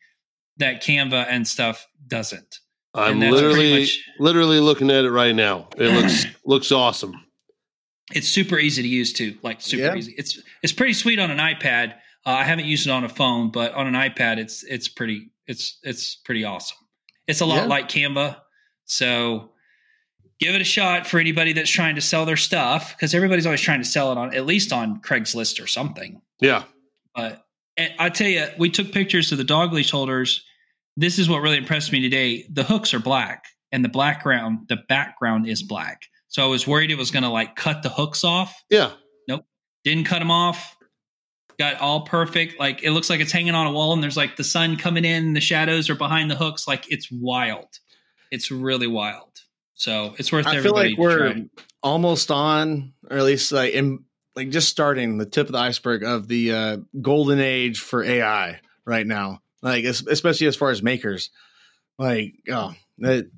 that Canva and stuff doesn't. I'm and that's pretty literally much- literally looking at it right now. It looks looks awesome. It's super easy to use too, like super Yeah. easy. It's it's pretty sweet on an iPad. Uh, I haven't used it on a phone, but on an iPad, it's it's pretty it's it's pretty awesome. It's a lot Yeah. like Canva, so give it a shot for anybody that's trying to sell their stuff because everybody's always trying to sell it on at least on Craigslist or something. Yeah. But and I tell you, we took pictures of the dog leash holders. This is what really impressed me today. The hooks are black, and the background the background is black. So I was worried it was going to like cut the hooks off. Yeah. Nope. Didn't cut them off. Got all perfect. Like it looks like it's hanging on a wall, and there's like the sun coming in. The shadows are behind the hooks. Like it's wild. It's really wild. So it's worth I feel like we're try. almost on, or at least like in like just starting the tip of the iceberg of the uh, golden age for AI right now. Like especially as far as makers, like oh that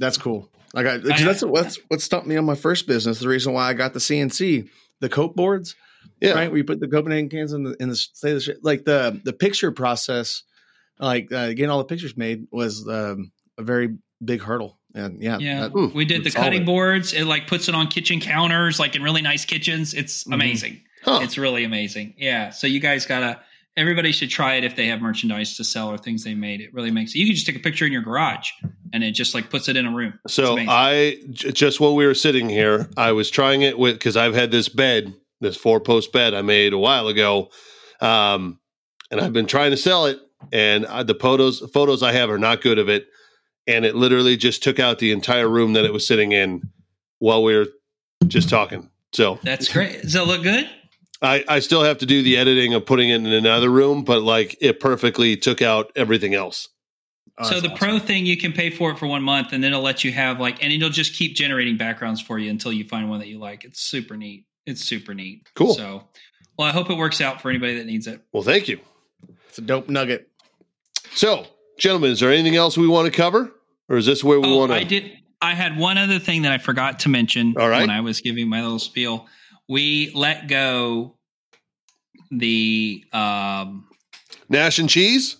that's cool. Like I, 'cause I- that's what's what stumped me on my first business. The reason why I got the CNC, the cope boards, Yeah. right? We put the Copenhagen cans in the in the say the shit. like the the picture process, like uh, getting all the pictures made was um, a very big hurdle. And yeah, Yeah, that- Hmm. we did the cutting it. boards. It like puts it on kitchen counters, like in really nice kitchens. It's Mhm. amazing. Huh. It's really amazing. Yeah. So you guys gotta. Everybody should try it if they have merchandise to sell or things they made. It really makes it. You can just take a picture in your garage, and it just like puts it in a room. It's So amazing. I j- just while we were sitting here, I was trying it with because I've had this bed, this four post bed I made a while ago, um, and I've been trying to sell it. And uh, the photos photos I have are not good of it, and it literally just took out the entire room that it was sitting in while we were just talking. So That's great. Does that look good? I, I still have to do the editing of putting it in another room, but like it perfectly took out everything else. oh, so the awesome. pro thing, you can pay for it for one month, and then it'll let you have like, and it'll just keep generating backgrounds for you until you find one that you like. It's super neat. It's super neat. Cool. So, well, I hope it works out for anybody that needs it. Well, thank you. it's a dope nugget. So, gentlemen, is there anything else we want to cover, or is this where we Oh, want to? I did. I had one other thing that I forgot to mention All right. when I was giving my little spiel. We let go the um, Nash and Cheese?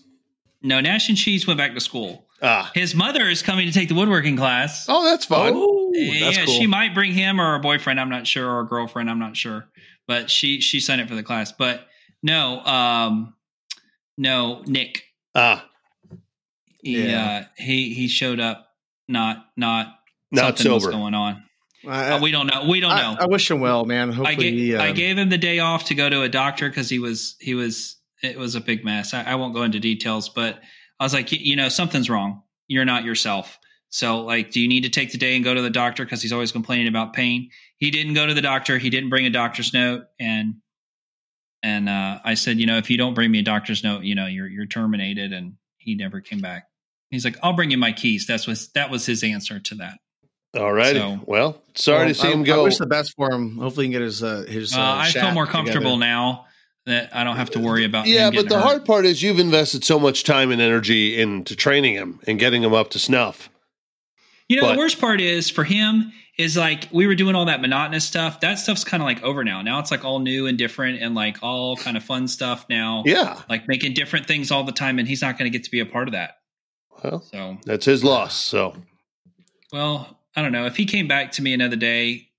No, Nash and Cheese went back to school. Ah. His mother is coming to take the woodworking class. Oh, that's fun. Oh, yeah, that's cool. she might bring him or a boyfriend. I'm not sure, or a girlfriend. I'm not sure, but she she signed up for the class. But no, um, no, Nick. Ah, He Yeah. uh, he he showed up not not not something was going on. I, Uh, we don't know. We don't I- know. I, wish him well, man. Hopefully, I gave he, I um, gave him the day off to go to a doctor because he was he was it was a big mess. I, I won't go into details, but I was like, you, you know, something's wrong. You're not yourself. So, like, do you need to take the day and go to the doctor because he's always complaining about pain? He didn't go to the doctor. He didn't bring a doctor's note, and and uh, I said, you know, if you don't bring me a doctor's note, you know, you're you're terminated. And he never came back. He's like, I'll bring you my keys. That's was that was his answer to that. All right. So- well, sorry well, to see I, him I go. wish the best for him. Hopefully, he can get his uh, his. Uh, Uh, I feel more comfortable together. now that I don't have to worry about. yeah, him but the hurt. hard part is you've invested so much time and energy into training him and getting him up to snuff. You know, But- the worst part is for him is like we were doing all that monotonous stuff. That stuff's kind of like over now. Now it's like all new and different and like all kind of fun stuff now. Yeah. Like making different things all the time, and he's not going to get to be a part of that. Well, So, that's his loss. So, well, I don't know. If he came back to me another day,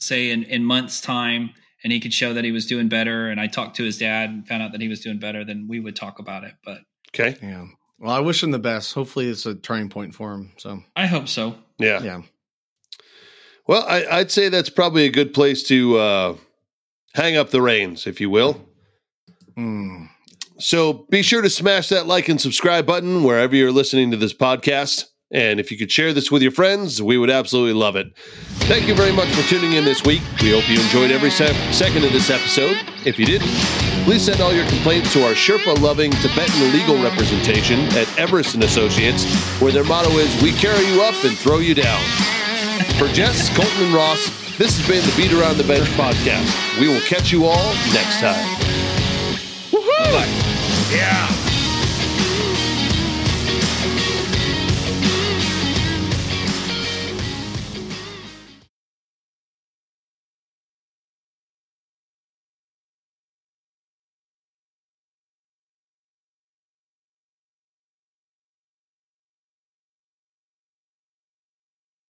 say in, in months' time, and he could show that he was doing better, and I talked to his dad and found out that he was doing better, then we would talk about it. But okay. Yeah. Well, I wish him the best. Hopefully, it's a turning point for him. So, I hope so. Yeah. yeah. Well, I, I'd say that's probably a good place to uh, hang up the reins, if you will. Mm. So be sure to smash that like and subscribe button wherever you're listening to this podcast. And if you could share this with your friends, we would absolutely love it. Thank you very much for tuning in this week. We hope you enjoyed every se- second of this episode. If you didn't, please send all your complaints to our Sherpa-loving Tibetan legal representation at Everest and Associates, where their motto is "We carry you up and throw you down." For Jess, Colton, and Ross, this has been the Beat Around the Bench podcast. We will catch you all next time. Bye. Yeah.